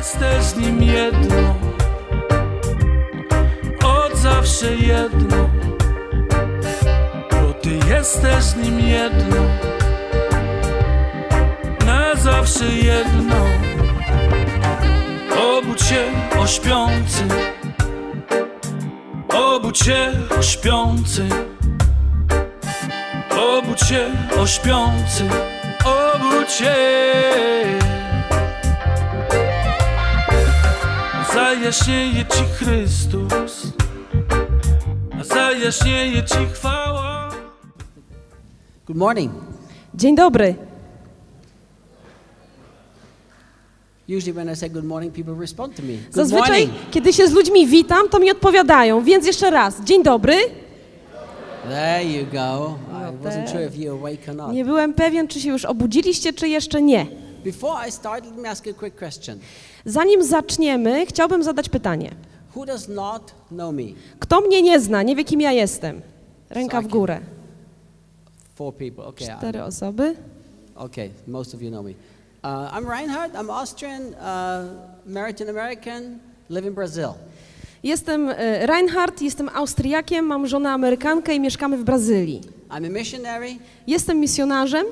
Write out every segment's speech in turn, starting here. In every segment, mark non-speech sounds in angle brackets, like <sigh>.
jesteś z nim jedno, od zawsze jedno, bo ty jesteś z nim jedno, na zawsze jedno. Obudź się o śpiący, obudź się o śpiący, obudź się o śpiący, obudź się. Zajaśnieje Ci Chrystus, zajaśnieje Ci chwała. Good morning. Dzień dobry. Usually, when I say good morning, people respond to me. Good Zazwyczaj, morning. kiedy się z ludźmi witam, to mi odpowiadają, więc jeszcze raz. Dzień dobry. There you go. I Not wasn't bad. sure if you were awake or not. Nie byłem pewien, czy się już obudziliście, czy jeszcze nie. Before I start, let me ask you a quick question. Zanim zaczniemy, chciałbym zadać pytanie. Who does not know me? Kto mnie nie zna, nie wie kim ja jestem? Ręka w górę. Four people. Okay. I- Cztery osoby. Okay. Most of you know me. Uh, I'm Reinhard. I'm Austrian, uh, married to an American, live in Brazil. Jestem e, Reinhard, jestem Austriakiem, mam żonę Amerykankę i mieszkamy w Brazylii. I'm a missionary, Jestem misjonarzem,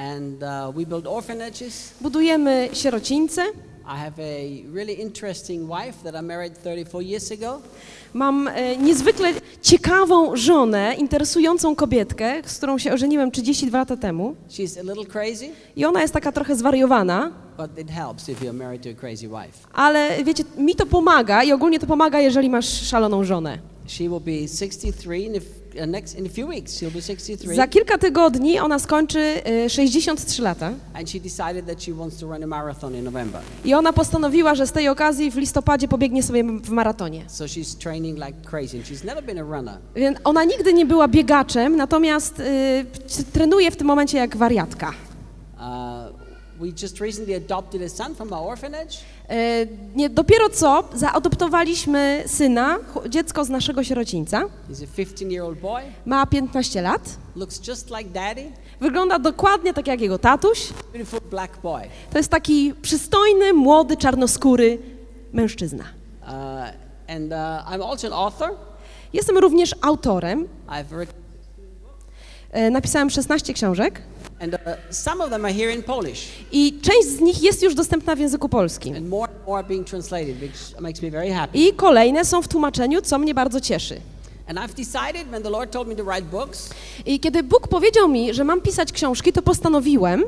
and uh, we build orphanages. budujemy sierocińce. I have a really interesting wife that I married 34 years ago. Mam e, niezwykle ciekawą żonę, interesującą kobietkę, z którą się ożeniłem 32 lata temu. She's a little crazy, I ona jest taka trochę zwariowana, but it helps if you're married to a crazy wife. ale wiecie, mi to pomaga i ogólnie to pomaga, jeżeli masz szaloną żonę. She will be 63 in, if, next, in a few weeks. She'll be 63. Za kilka tygodni ona skończy e, 63 lata And she decided that she wants to run a marathon in November. i ona postanowiła, że z tej okazji w listopadzie pobiegnie sobie w maratonie. So she's training like crazy. And she's never been a runner. Więc ona nigdy nie była biegaczem, natomiast e, trenuje w tym momencie jak wariatka. Uh, we just recently adopted a son from our orphanage. E, Nie, dopiero co zaadoptowaliśmy syna, dziecko z naszego sierocińca. He's a 15-year-old boy. Ma 15 lat. Looks just like daddy. Wygląda dokładnie tak jak jego tatuś. Beautiful black boy. To jest taki przystojny, młody, czarnoskóry mężczyzna. Uh, and uh, I'm also an author. Jestem również autorem. I've written, E, Napisałem 16 książek and uh, some of them are here in Polish. i część z nich jest już dostępna w języku polskim. And more and more being translated, which makes me very happy. I kolejne są w tłumaczeniu, co mnie bardzo cieszy. I kiedy Bóg powiedział mi, że mam pisać książki, to postanowiłem,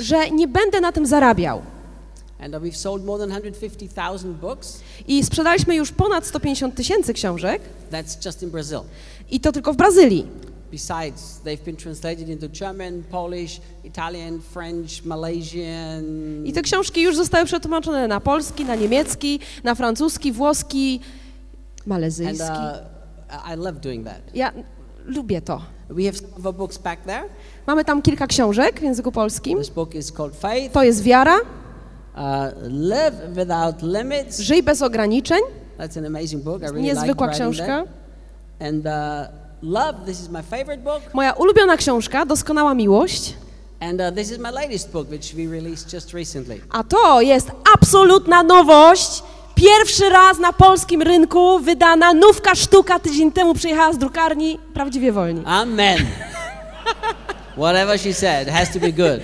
że nie będę na tym zarabiał. And uh, we've sold more than 150,000 books. I sprzedaliśmy już ponad 150 tysięcy książek That's just in Brazil. i to tylko w Brazylii. Besides, they've been translated into German, Polish, Italian, French, Malaysian. I te książki już zostały przetłumaczone na polski, na niemiecki, na francuski, włoski, And malezyjski. uh, I love doing that. Ja lubię to. We have some of our books back there. Mamy tam kilka książek w języku polskim. This book is called Faith. To jest wiara, Uh, live without limits. żyj bez ograniczeń, That's an amazing book. I really niezwykła like książka. that. And uh, love. This is my favorite book. Moja ulubiona książka, Doskonała miłość. And uh, this is my latest book, which we released just recently. A to jest absolutna nowość. Pierwszy raz na polskim rynku wydana nówka sztuka. Tydzień temu przyjechała z drukarni Prawdziwie Wolni. Amen. Whatever she said has to be good.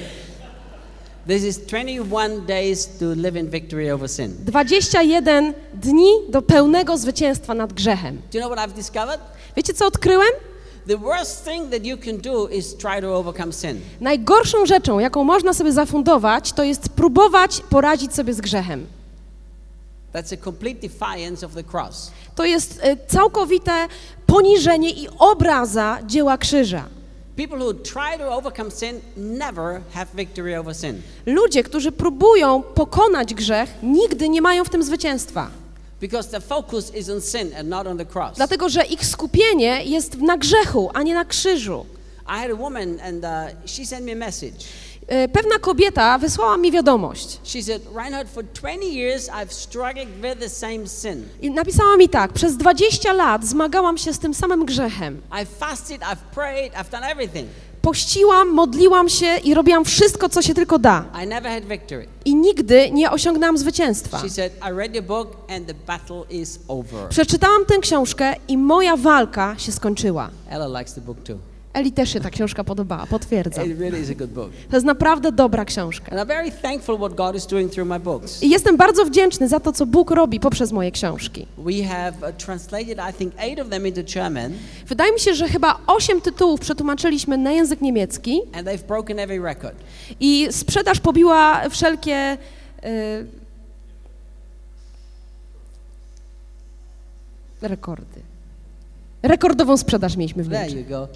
This is 21 days to live in victory over sin. 21 dni do pełnego zwycięstwa nad grzechem. Do you know what I've discovered? Wiecie, co odkryłem? Najgorszą rzeczą, jaką można sobie zafundować, to jest próbować poradzić sobie z grzechem. To jest e, całkowite poniżenie i obraza dzieła krzyża. Ludzie, którzy próbują pokonać grzech, nigdy nie mają w tym zwycięstwa. Because the focus is on sin and not on the cross. Dlatego, że ich skupienie jest na grzechu, a nie na krzyżu. I had a woman and she sent me a message. Pewna kobieta wysłała mi wiadomość She said, Reinhard, for 20 years I've struggled with the same sin. i napisała mi tak: Przez 20 lat zmagałam się z tym samym grzechem. Pościłam, modliłam się i robiłam wszystko, co się tylko da. I nigdy nie osiągnęłam zwycięstwa. She said, I read your book and the battle is over. Przeczytałam tę książkę i moja walka się skończyła. Ella likes the book too. Eli też się ta książka podobała, potwierdzam. It really is a good book. To jest naprawdę dobra książka. And I'm very thankful what God is doing through my books. I jestem bardzo wdzięczny za to, co Bóg robi poprzez moje książki. We have uh, translated, I think, eight of them into German, Wydaje mi się, że chyba osiem tytułów przetłumaczyliśmy na język niemiecki and they've broken every record. i sprzedaż pobiła wszelkie. y, rekordy. Rekordową sprzedaż mieliśmy w There Niemczech. you go.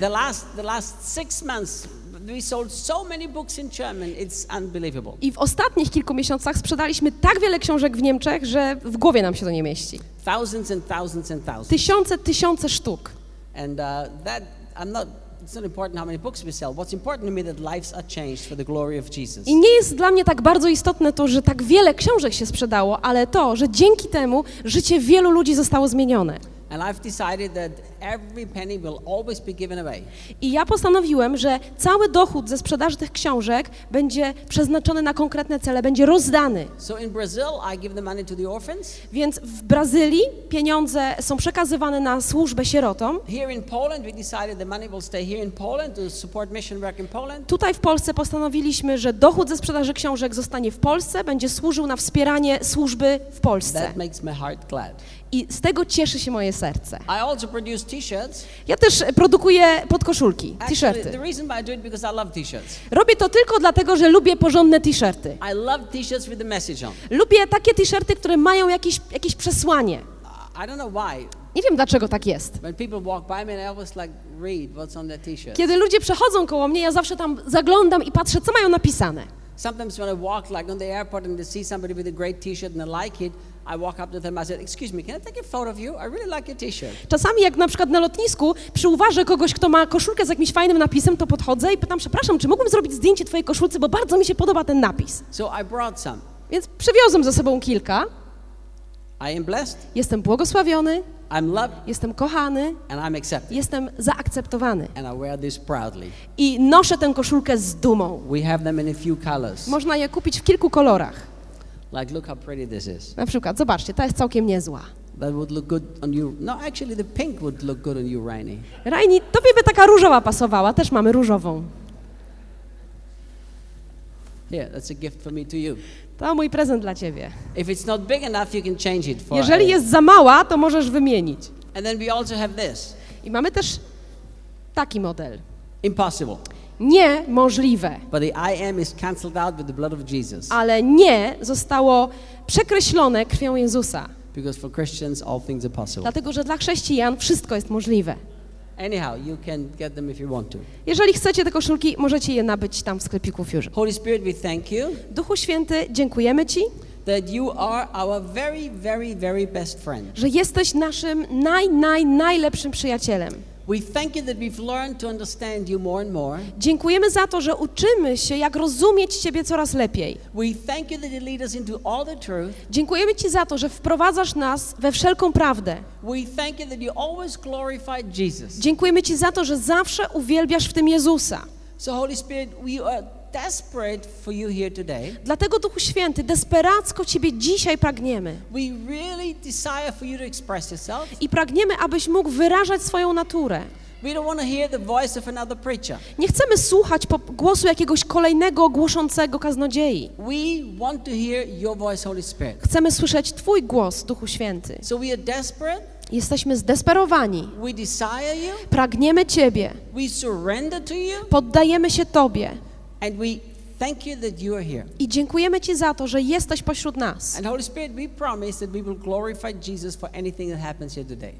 the last, the last six months, we sold so many books in German. It's unbelievable. I w ostatnich kilku miesiącach sprzedaliśmy tak wiele książek w Niemczech, że w głowie nam się to nie mieści. Thousands and thousands and thousands. Tysiące, tysiące sztuk. And uh, that, I'm not. I nie jest dla mnie tak bardzo istotne to, że tak wiele książek się sprzedało, ale to, że dzięki temu życie wielu ludzi zostało zmienione. And I've decided that every penny will always be given away. I ja postanowiłem, że cały dochód ze sprzedaży tych książek będzie przeznaczony na konkretne cele, będzie rozdany. Więc w Brazylii pieniądze są przekazywane na służbę sierotom. Tutaj w Polsce postanowiliśmy, że dochód ze sprzedaży książek zostanie w Polsce, będzie służył na wspieranie służby w Polsce. That makes my heart glad. I z tego cieszy się moje serce. Ja też produkuję podkoszulki, t-shirty. Robię to tylko dlatego, że lubię porządne t-shirty. I love T-shirts with the message on. Lubię takie t-shirty, które mają jakieś, jakieś przesłanie. I don't know why. Nie wiem dlaczego tak jest. Kiedy ludzie przechodzą koło mnie, ja zawsze tam zaglądam i patrzę, co mają napisane. Sometimes when I walk like on the airport and they see somebody with a great T-shirt and I like it, I walk up to them. I said, "Excuse me, can I take a photo of you? I really like your T-shirt." Czasami jak na przykład na lotnisku przyuważę kogoś, kto ma koszulkę z jakimś fajnym napisem, to podchodzę i pytam, przepraszam, czy mógłbym zrobić zdjęcie twojej koszulce, bo bardzo mi się podoba ten napis. So I brought some. Więc przywiozłem ze sobą kilka. I am blessed. Jestem błogosławiony, I'm loved, jestem kochany, and I'm accepted. jestem zaakceptowany. And I wear this proudly. I noszę tę koszulkę z dumą. We have them in a few colors. Można je kupić w kilku kolorach. Like, look how pretty this is. Na przykład, zobaczcie, ta jest całkiem niezła. That would look good on you. No, actually, the pink would look good on you, Rainy. Rajni, tobie by taka różowa pasowała, też mamy różową. Here, that's a gift for me to you. To mój prezent dla ciebie. If it's not big enough, you can change it for. Jeżeli jest za mała, to możesz wymienić. And then we also have this. I mamy też taki model. Impossible. Niemożliwe. Ale nie zostało przekreślone krwią Jezusa. Because for Christians, all things are possible. Dlatego, że dla chrześcijan wszystko jest możliwe. Anyhow, you can get them if you want to. Jeżeli chcecie te koszulki, możecie je nabyć tam w sklepiku Fusion. Holy Spirit, we thank you Duchu Święty, dziękujemy Ci, that you are our very, very, very best friend. że jesteś naszym naj, naj, najlepszym przyjacielem. Dziękujemy za to, że uczymy się, jak rozumieć Ciebie coraz lepiej. Dziękujemy Ci za to, że wprowadzasz nas we wszelką prawdę. Dziękujemy Ci za to, że zawsze uwielbiasz w tym Jezusa. So, Holy Spirit, we are desperate for you here today. Dlatego, Duchu Święty, desperacko Ciebie dzisiaj pragniemy. We really desire for you to express yourself. I pragniemy, abyś mógł wyrażać swoją naturę. We don't want to hear the voice of another preacher. Nie chcemy słuchać głosu jakiegoś kolejnego głoszącego kaznodziei. We want to hear your voice, Holy Spirit. Chcemy słyszeć Twój głos, Duchu Święty. So we are desperate. Jesteśmy zdesperowani. We desire you. Pragniemy Ciebie. We surrender to you. Poddajemy się Tobie. And we thank you that you are here. I dziękujemy Ci za to, że jesteś pośród nas.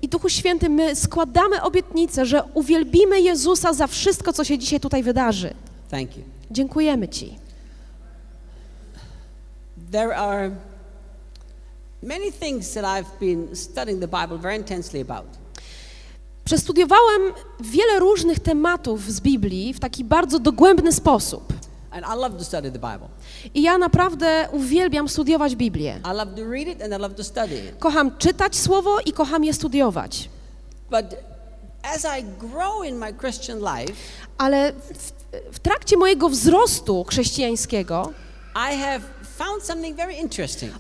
I Duchu Święty, my składamy obietnicę, że uwielbimy Jezusa za wszystko, co się dzisiaj tutaj wydarzy. Thank you. Dziękujemy Ci. There are many things that I've been studying the Bible very intensely about. Przestudiowałem wiele różnych tematów z Biblii w taki bardzo dogłębny sposób. And I love to study the Bible. I ja naprawdę uwielbiam studiować Biblię. I love to read it and I love to study it. Kocham czytać słowo i kocham je studiować. But as I grow in my Christian life, Ale w, w trakcie mojego wzrostu chrześcijańskiego I have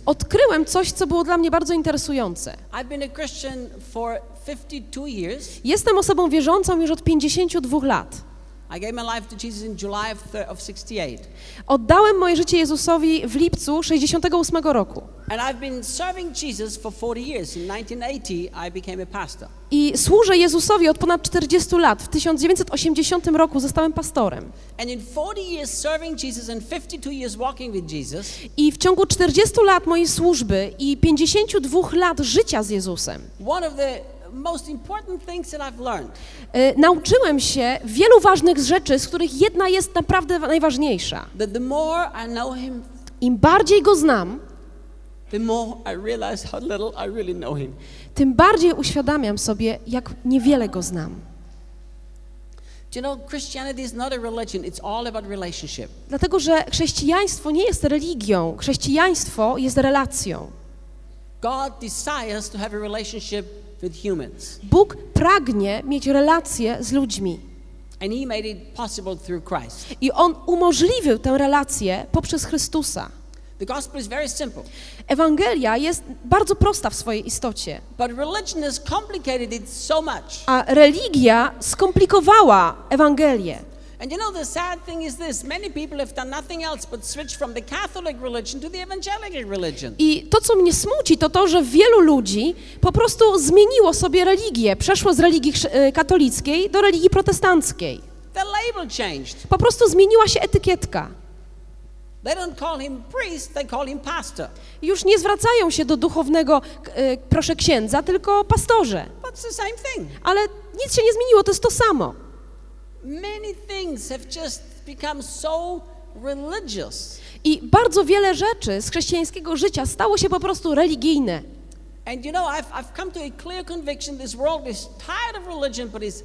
odkryłem coś, co było dla mnie bardzo interesujące. I've been a Christian for 52 years. Jestem osobą wierzącą już od 52 lat. I gave my life to Jesus in July of, thir- of 68. Oddałem moje życie Jezusowi w lipcu 68 roku. And I've been serving Jesus for 40 years. In 1980, I służę Jezusowi od ponad 40 lat. W 1980 roku zostałem pastorem. And in 40 years serving Jesus and 52 years walking with Jesus, I w ciągu 40 lat mojej służby i 52 lat życia z Jezusem one of the most important things that I've learned y, nauczyłem się wielu ważnych rzeczy, z których jedna jest naprawdę najważniejsza. that the more I know Him, Im bardziej Go znam, the more I realize how little I really know Him. tym bardziej uświadamiam sobie, jak niewiele Go znam. Dlatego, że chrześcijaństwo nie jest religią, chrześcijaństwo jest relacją. God desires to have a relationship with humans, Bóg pragnie mieć relacje z ludźmi and He made it possible through Christ. i On umożliwił tę relację poprzez Chrystusa. The gospel is very simple, Ewangelia jest bardzo prosta w swojej istocie, but religion has complicated it so much. a religia skomplikowała Ewangelię. And you know, the sad thing is this many people have done nothing else but switch from the Catholic religion to the evangelical religion. I to, co mnie smuci, to to, że wielu ludzi po prostu zmieniło sobie religię, przeszło z religii e, katolickiej do religii protestanckiej. The label changed. Po prostu zmieniła się etykietka. They don't call him priest, they call him pastor. Już nie zwracają się do duchownego, e, proszę księdza, tylko pastorze. But it's the same thing. Ale nic się nie zmieniło, to jest to samo. Many things have just become so religious. I bardzo wiele rzeczy z chrześcijańskiego życia stało się po prostu religijne. And you know, I've, I've come to a clear conviction this world is tired of religion but is.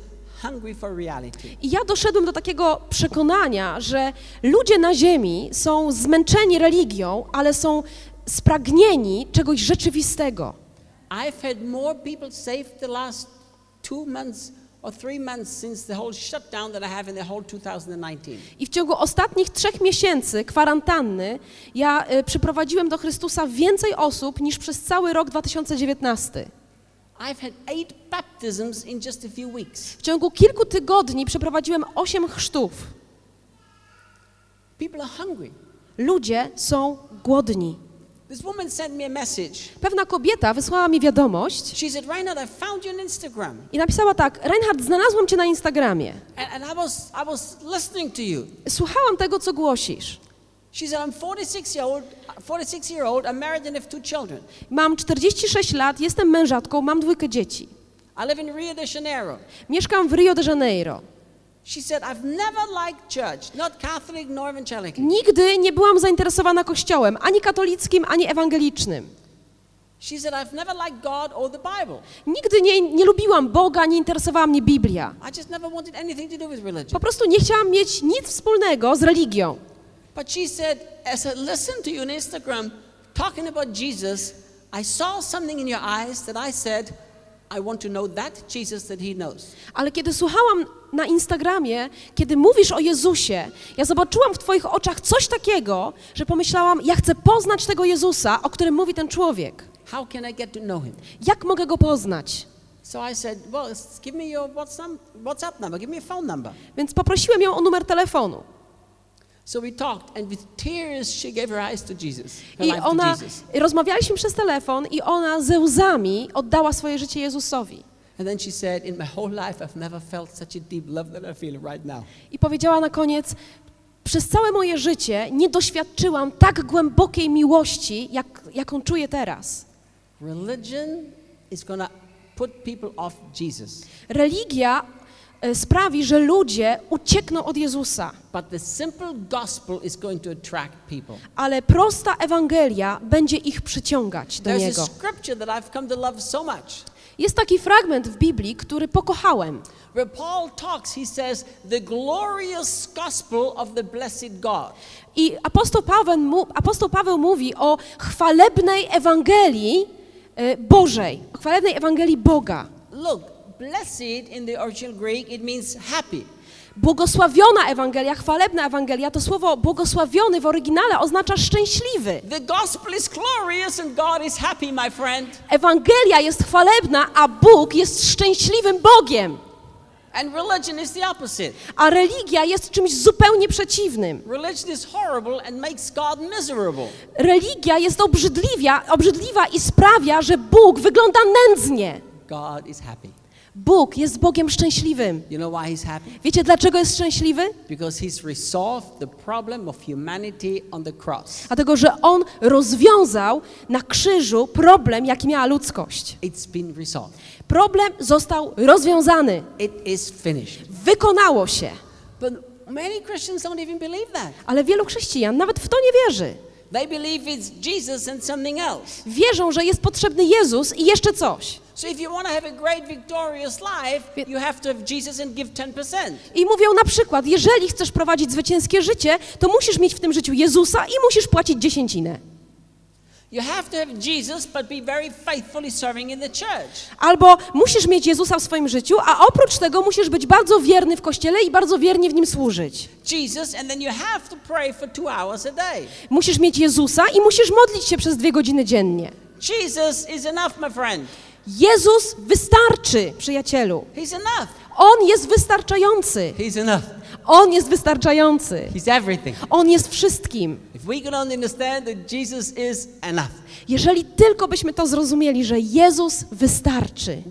I ja doszedłem do takiego przekonania, że ludzie na ziemi są zmęczeni religią, ale są spragnieni czegoś rzeczywistego. I've had more people saved the last two months I have in the whole 2019. I w ciągu ostatnich trzech miesięcy kwarantanny ja y, przyprowadziłem do Chrystusa więcej osób niż przez cały rok 2019. I've had eight baptisms in just a few weeks. W ciągu kilku tygodni przeprowadziłem osiem chrztów. Ludzie są głodni. This woman sent me a message. Pewna kobieta wysłała mi wiadomość She said, Reinhard, I found you on Instagram. i napisała tak: Reinhard, znalazłam cię na Instagramie. And, and I, was, I was listening to you. Słuchałam tego, co głosisz. She said, I'm 46 year old, 46 year old, I'm married and have two children. Mam 46 lat, jestem mężatką, mam dwójkę dzieci. I live in Rio de Janeiro. Mieszkam w Rio de Janeiro. Nigdy nie byłam zainteresowana kościołem, ani katolickim, ani ewangelicznym. She said, I've never liked God or the Bible. Nigdy nie, nie lubiłam Boga, nie interesowała mnie Biblia. I just never wanted anything to do with Po religion. prostu nie chciałam mieć nic wspólnego z religią. But she said, as I listened to you on Instagram talking about Jesus, I saw something in your eyes that I said, I want to know that Jesus that he knows. Ale kiedy słuchałam na Instagramie, kiedy mówisz o Jezusie, ja zobaczyłam w Twoich oczach coś takiego, że pomyślałam, ja chcę poznać tego Jezusa, o którym mówi ten człowiek. How can I get to know him? Jak mogę go poznać? Więc poprosiłem ją o numer telefonu. So we talked, and with tears, she gave her eyes to Jesus, her I life to ona, Jesus. rozmawialiśmy przez telefon i ona ze łzami oddała swoje życie Jezusowi. And then she said, in my whole life, I've never felt such a deep love that I feel right now. I powiedziała na koniec, przez całe moje życie nie doświadczyłam tak głębokiej miłości, jak, jaką czuję teraz. Religion is to put people off Jesus. Religia sprawi, że ludzie uciekną od Jezusa, ale prosta Ewangelia będzie ich przyciągać do Niego. Jest taki fragment w Biblii, który pokochałem. Where Paul talks, he says, the glorious gospel of the blessed God. I apostoł Paweł, apostoł Paweł mówi o chwalebnej Ewangelii e, Bożej, o chwalebnej Ewangelii Boga. Look, blessed in the original Greek, it means happy. Błogosławiona Ewangelia, chwalebna Ewangelia, to słowo błogosławiony w oryginale oznacza szczęśliwy. The gospel is glorious and God is happy, my friend. Ewangelia jest chwalebna, a Bóg jest szczęśliwym Bogiem. And religion is the opposite. A religia jest czymś zupełnie przeciwnym. Religion is horrible and makes God miserable. Religia jest obrzydliwia, obrzydliwa i sprawia, że Bóg wygląda nędznie. God is happy. Bóg jest Bogiem szczęśliwym. You know why he's happy? Wiecie dlaczego jest szczęśliwy? Because he's resolved the problem of humanity on the cross. Dlatego, że On rozwiązał na krzyżu problem, jaki miała ludzkość. It's been resolved. Problem został rozwiązany. It is finished. Wykonało się. But many Christians don't even believe that. Ale wielu chrześcijan nawet w to nie wierzy. They believe it's Jesus and something else. Wierzą, że jest potrzebny Jezus i jeszcze coś. So if you want to have a great victorious life, you have to have Jesus and give 10%. I mówią na przykład, jeżeli chcesz prowadzić zwycięskie życie, to musisz mieć w tym życiu Jezusa i musisz płacić dziesięcinę. Albo musisz mieć Jezusa w swoim życiu, a oprócz tego musisz być bardzo wierny w kościele i bardzo wiernie w nim służyć. Jesus, and then you have to pray for two hours a day. Musisz mieć Jezusa i musisz modlić się przez dwie godziny dziennie. Jesus is enough, my friend. Jezus wystarczy, przyjacielu. On jest wystarczający. On jest wystarczający. On jest wszystkim. Jeżeli tylko byśmy to zrozumieli, że Jezus wystarczy.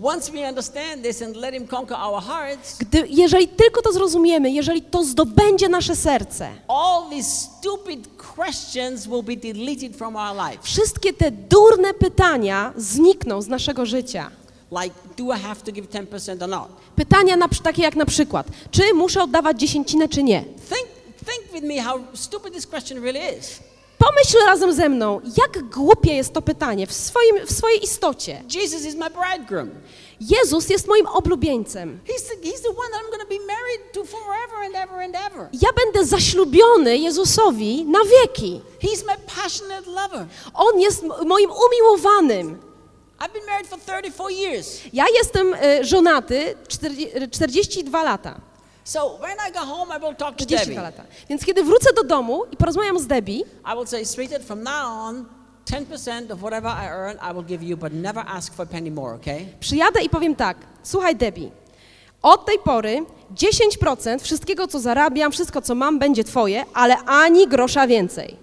Gdy, jeżeli tylko to zrozumiemy, jeżeli to zdobędzie nasze serce, all these stupid questions will be deleted from our life. wszystkie te durne pytania znikną z naszego życia. Like, do I have to give 10% or not? Pytania na, takie jak na przykład, czy muszę oddawać dziesięcinę, czy nie? Think, think with me how stupid this question really is. Pomyśl razem ze mną, jak głupie jest to pytanie w, swoim, w swojej istocie. Jesus is my bridegroom. Jezus jest moim oblubieńcem. Ja będę zaślubiony Jezusowi na wieki. On jest moim umiłowanym. I've been married for 34 years. Ja jestem y, żonaty 40, 42 lata. So when I go home, I will talk to 42 Debbie. lata. Więc kiedy wrócę do domu i porozmawiam z Debbie, I will say, sweetheart, from now on, 10% of whatever I earn, I will give you, but never ask for a penny more, okay? przyjadę i powiem tak: Słuchaj, Debbie, od tej pory 10% wszystkiego, co zarabiam, wszystko, co mam, będzie Twoje, ale ani grosza więcej.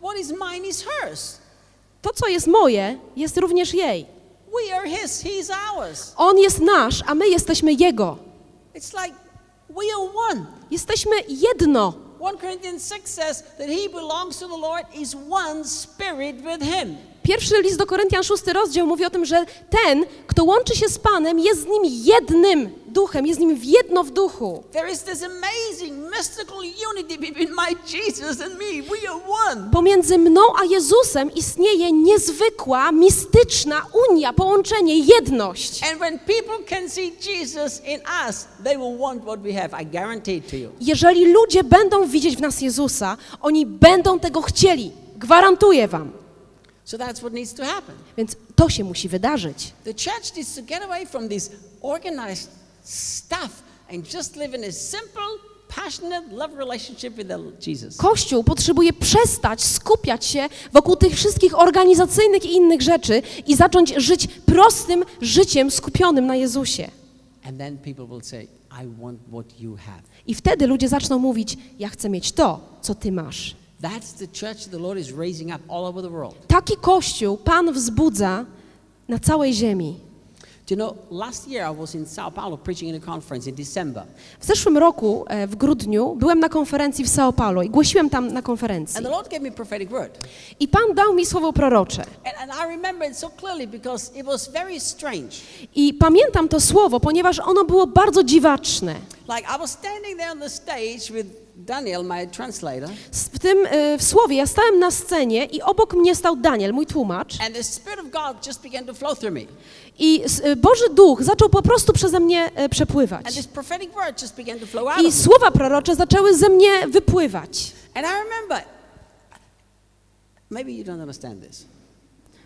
What is mine is hers. To, co jest moje, jest również jej. We are his, he is ours. On jest nasz, a my jesteśmy jego. It's like we are one. Jesteśmy jedno. 1 Corinthians 6 says that he belongs to the Lord is one spirit with him. Pierwszy list do Koryntian, szósty rozdział mówi o tym, że ten, kto łączy się z Panem, jest z nim jednym duchem, jest z nim w jedno w duchu. Pomiędzy mną a Jezusem istnieje niezwykła, mistyczna unia, połączenie, jedność. Jeżeli ludzie będą widzieć w nas Jezusa, oni będą tego chcieli. Gwarantuję wam. So that's what needs to happen. Więc to się musi wydarzyć. The church needs to get away from this organized stuff and just live in a simple. Kościół potrzebuje przestać skupiać się wokół tych wszystkich organizacyjnych i innych rzeczy i zacząć żyć prostym życiem skupionym na Jezusie. I wtedy ludzie zaczną mówić: Ja chcę mieć to, co ty masz. That's the church the Lord is raising up all over the world. Taki kościół Pan wzbudza na całej ziemi. W zeszłym roku, e, w grudniu, byłem na konferencji w São Paulo i głosiłem tam na konferencji. And the Lord gave me prophetic word. I Pan dał mi słowo prorocze. And, and I remember it so clearly because it was very strange. I pamiętam to słowo, ponieważ ono było bardzo dziwaczne. Like I was standing there on the stage with Daniel, my translator, W tym e, w słowie ja stałem na scenie i obok mnie stał Daniel, mój tłumacz. and the Spirit of God just began to flow through me. I e, Boży Duch zaczął po prostu przeze mnie e, przepływać. And this prophetic word just began to flow out I słowa prorocze zaczęły ze mnie wypływać. And I remember, maybe you don't understand this.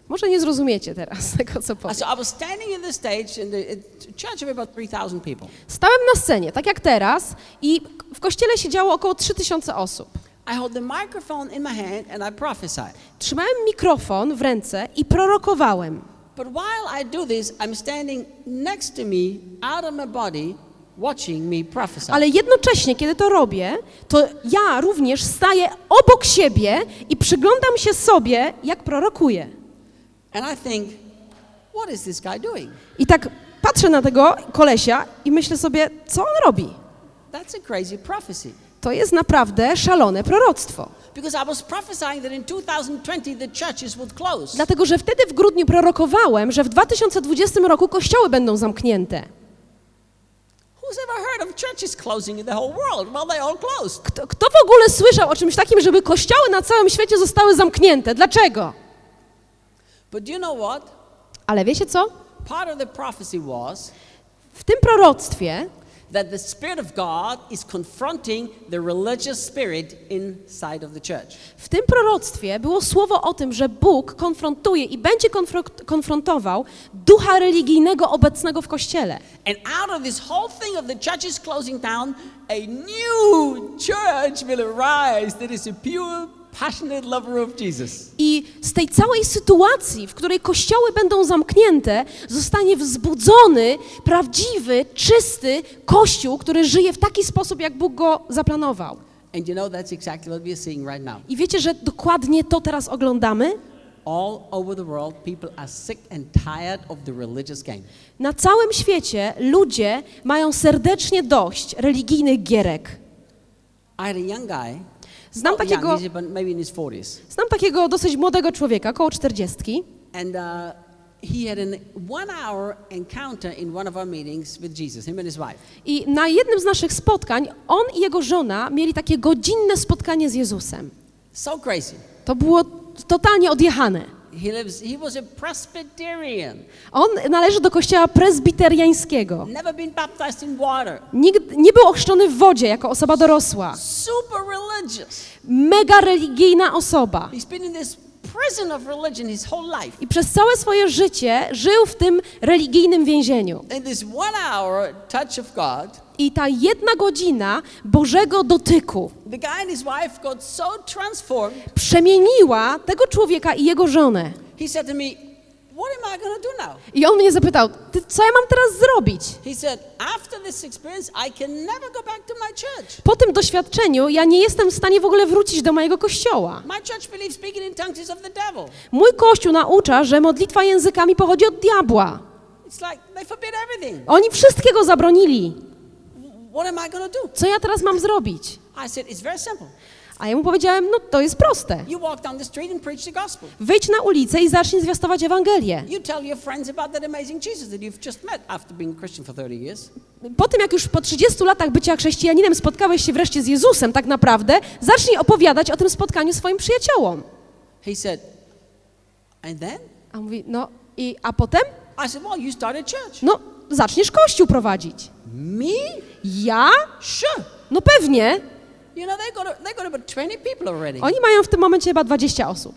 Może nie zrozumiecie teraz tego, co powiem. so I was standing in the stage in the it- church of about 3,000 people. Stałem na scenie, tak jak teraz, i w kościele siedziało około 3000 osób. Trzymałem mikrofon w ręce i prorokowałem. But while I do this, I'm standing next to me, out of my body, watching me prophesy. Ale jednocześnie, kiedy to robię, to ja również staję obok siebie i przyglądam się sobie, jak prorokuję. And I think, what is this guy doing? I tak patrzę na tego kolesia i myślę sobie, co on robi? That's a crazy prophecy. To jest naprawdę szalone proroctwo. Because I was prophesying that in 2020 the churches would close. Dlatego, że wtedy w grudniu prorokowałem, że w 2020 roku kościoły będą zamknięte. Kto, kto w ogóle słyszał o czymś takim, żeby kościoły na całym świecie zostały zamknięte? Dlaczego? But you know what? Ale wiecie co? Part of the prophecy was W tym proroctwie that the Spirit of God is confronting the religious spirit inside of the church. W tym proroctwie było słowo o tym, że Bóg konfrontuje i będzie konfro- konfrontował ducha religijnego obecnego w kościele. And out of this whole thing of the churches closing down, a new church will arise that is a pure, passionate lover of Jesus. I z tej całej sytuacji, w której kościoły będą zamknięte, zostanie wzbudzony prawdziwy, czysty kościół, który żyje w taki sposób, jak Bóg go zaplanował. And you know that's exactly what we're seeing right now. I wiecie, że dokładnie to teraz oglądamy? Na całym świecie ludzie mają serdecznie dość religijnych gierek. I had a young guy. Znam takiego- young, he's about maybe in his 40s. Znam takiego dosyć młodego człowieka, około 40, And uh, i na jednym z naszych spotkań on i jego żona mieli takie godzinne spotkanie z Jezusem. So crazy. To było totalnie odjechane. He lives, he was a Presbyterian, On należy do kościoła prezbiteriańskiego. never been baptized in water, Nikt nie był ochrzczony w wodzie jako osoba dorosła. super religious. Mega religijna osoba. He's been in this prison of religion his whole life. I przez całe swoje życie żył w tym religijnym więzieniu. In this one hour touch of God, I ta jedna godzina Bożego dotyku przemieniła tego człowieka i jego żonę. He said to me, What am I going to do now? I on mnie zapytał, co ja mam teraz zrobić? He said, After this experience, I can never go back to my church. Po tym doświadczeniu ja nie jestem w stanie w ogóle wrócić do mojego kościoła. My church believes speaking in tongues is of the devil. Mój kościół naucza, że modlitwa językami pochodzi od diabła. It's like they forbid everything. Oni wszystkiego zabronili. What am I going to do? Co ja teraz mam zrobić? I said, It's very simple. A ja mu powiedziałem, no to jest proste. Wyjdź na ulicę i zacznij zwiastować Ewangelię. You tell your friends about that amazing Jesus that you've just met after being a Christian for 30 years. Po tym, jak już po 30 latach bycia chrześcijaninem spotkałeś się wreszcie z Jezusem tak naprawdę, zacznij opowiadać o tym spotkaniu swoim przyjaciołom. He said, And then? A mówi, no i a potem? I said, Well, you start a church. No, zaczniesz kościół prowadzić. Me? Ja? Sure. No pewnie. You know, they got, they got about 20 people already. Oni mają w tym momencie chyba 20 osób.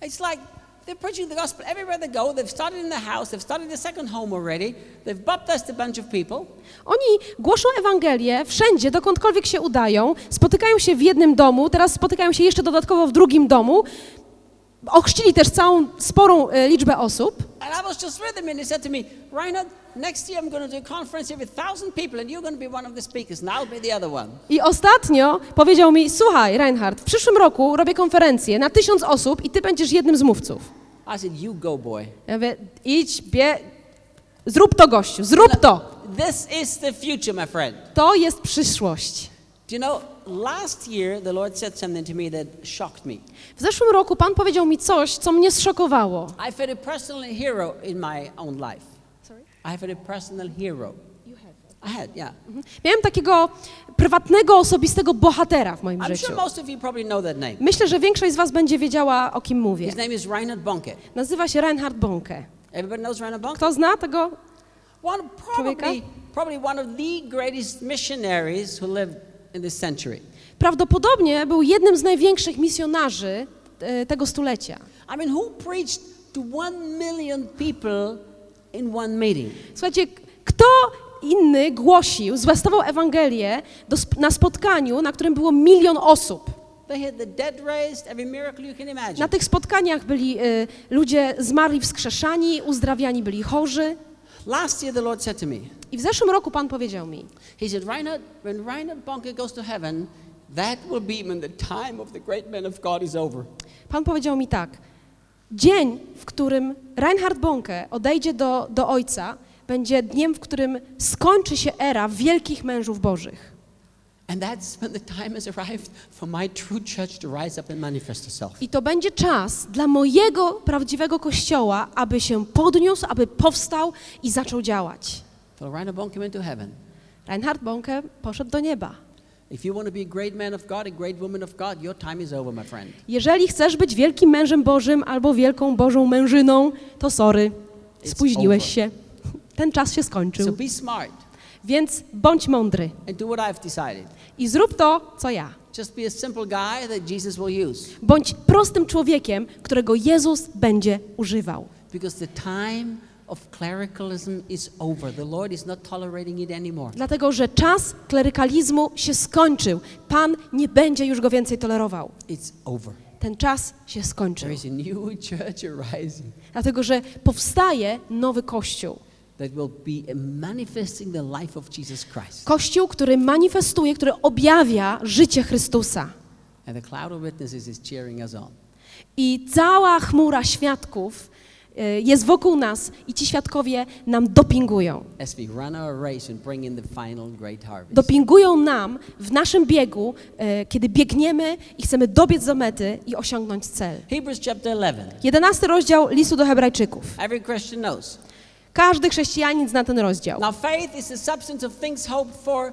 It's like they're preaching the gospel everywhere they go. They've started in the house, they've started their second home already. They've baptized a bunch of people. Oni głoszą Ewangelię wszędzie, dokądkolwiek się udają, spotykają się w jednym domu, teraz spotykają się jeszcze dodatkowo w drugim domu. Ochrzcili też całą sporą e, liczbę osób. I ostatnio powiedział mi, słuchaj Reinhard, w przyszłym roku robię konferencję na tysiąc osób i ty będziesz jednym z mówców. I said, You go, boy. Ja mówię, idź, bie, zrób to gościu, zrób to. This is the future, my friend. To jest przyszłość. Do you know, last year the Lord said something to me that shocked me. W zeszłym roku Pan powiedział mi coś, co mnie zszokowało. Had a personal hero in my own life. I have had a personal hero. I had, yeah. Miałem takiego prywatnego, osobistego bohatera w moim I'm życiu. sure most of you probably know that name. Myślę, że większość z Was będzie wiedziała, o kim mówię. His name is Reinhard Bonke. Nazywa się Reinhard Bonke. Everybody knows Reinhard Bonke? Kto zna tego? One, Człowieka? probably, probably one of the greatest missionaries who lived. Prawdopodobnie był jednym z największych misjonarzy e, tego stulecia. I mean, who preached to one million people in one meeting? Słuchajcie, kto inny głosił, zwiastował Ewangelię do, na spotkaniu, na którym było milion osób? Na tych spotkaniach byli e, ludzie zmarli wskrzeszani, uzdrawiani byli chorzy. Last year, the Lord said to me, I w zeszłym roku Pan powiedział mi, He said, Reinhard, when Reinhard Bonke goes to heaven, that will be when the time of the great men of God is over. Pan powiedział mi tak, dzień, w którym Reinhard Bonke odejdzie do, do Ojca, będzie dniem, w którym skończy się era wielkich mężów bożych. I to będzie czas dla mojego prawdziwego Kościoła, aby się podniósł, aby powstał i zaczął działać. So Reinhard Bonke went to heaven. Reinhard Bonke poszedł do nieba. Jeżeli chcesz być wielkim mężem Bożym albo wielką Bożą mężyną, to sorry, spóźniłeś się. Ten czas się So skończył. be smart Więc bądź mądry i zrób to, co ja. Just be a simple guy that Jesus will use. Bądź prostym człowiekiem, którego Jezus będzie używał. Because the time of clericalism is over. The Lord is not tolerating it anymore. Dlatego, że czas klerykalizmu się skończył. Pan nie będzie już go więcej tolerował. It's over. Ten czas się skończył. There is a new <laughs> church arising Dlatego, że powstaje nowy Kościół. Kościół, który manifestuje, który objawia życie Chrystusa. I cała chmura świadków y, jest wokół nas i ci świadkowie nam dopingują. Dopingują nam w naszym biegu, y, kiedy biegniemy i chcemy dobiec do mety i osiągnąć cel. Hebrews chapter 11. 11 rozdział listu do Hebrajczyków. Every Christian knows. Każdy chrześcijanin zna ten rozdział. Now, faith is the substance of things hoped for.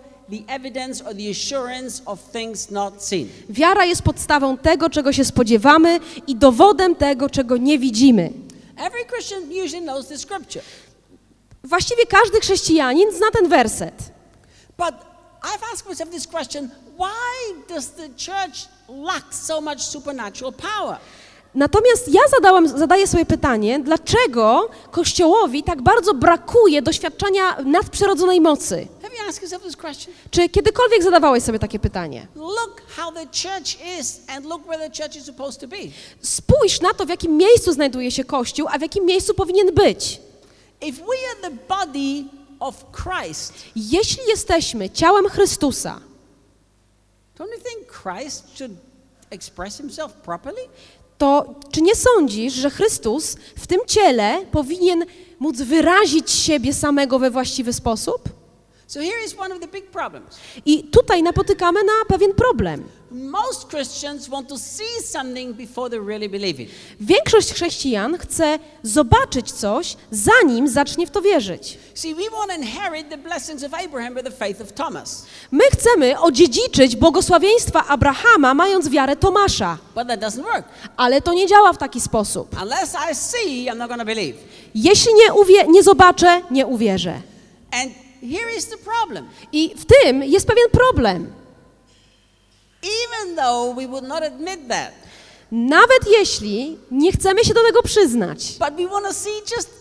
Wiara jest podstawą tego, czego się spodziewamy i dowodem tego, czego nie widzimy. Every Christian usually knows scripture. Właściwie każdy chrześcijanin zna ten werset. But I've asked myself this question why does the church lack so much supernatural power? Natomiast ja zadałam, zadaję sobie pytanie, dlaczego Kościołowi tak bardzo brakuje doświadczenia nadprzyrodzonej mocy? Czy kiedykolwiek zadawałeś sobie takie pytanie? Spójrz na to, w jakim miejscu znajduje się Kościół, a w jakim miejscu powinien być. Jeśli jesteśmy ciałem Chrystusa, don't you think Christ should express himself properly? To czy nie sądzisz, że Chrystus w tym ciele powinien móc wyrazić siebie samego we właściwy sposób? So here is one of the big problems. I tutaj napotykamy na pewien problem. Most Christians want to see something before they really believe it. Większość chrześcijan chce zobaczyć coś, zanim zacznie w to wierzyć. See, we want to inherit the blessings of Abraham by the faith of Thomas. My chcemy odziedziczyć błogosławieństwa Abrahama, mając wiarę Tomasza, But that doesn't work. ale to nie działa w taki sposób. Unless I see, I'm not believe. Jeśli nie, uwie- nie zobaczę, nie uwierzę. And here is the problem. I w tym jest pewien problem. Even though we would not admit that, Nawet jeśli nie chcemy się do tego przyznać, but we want to see just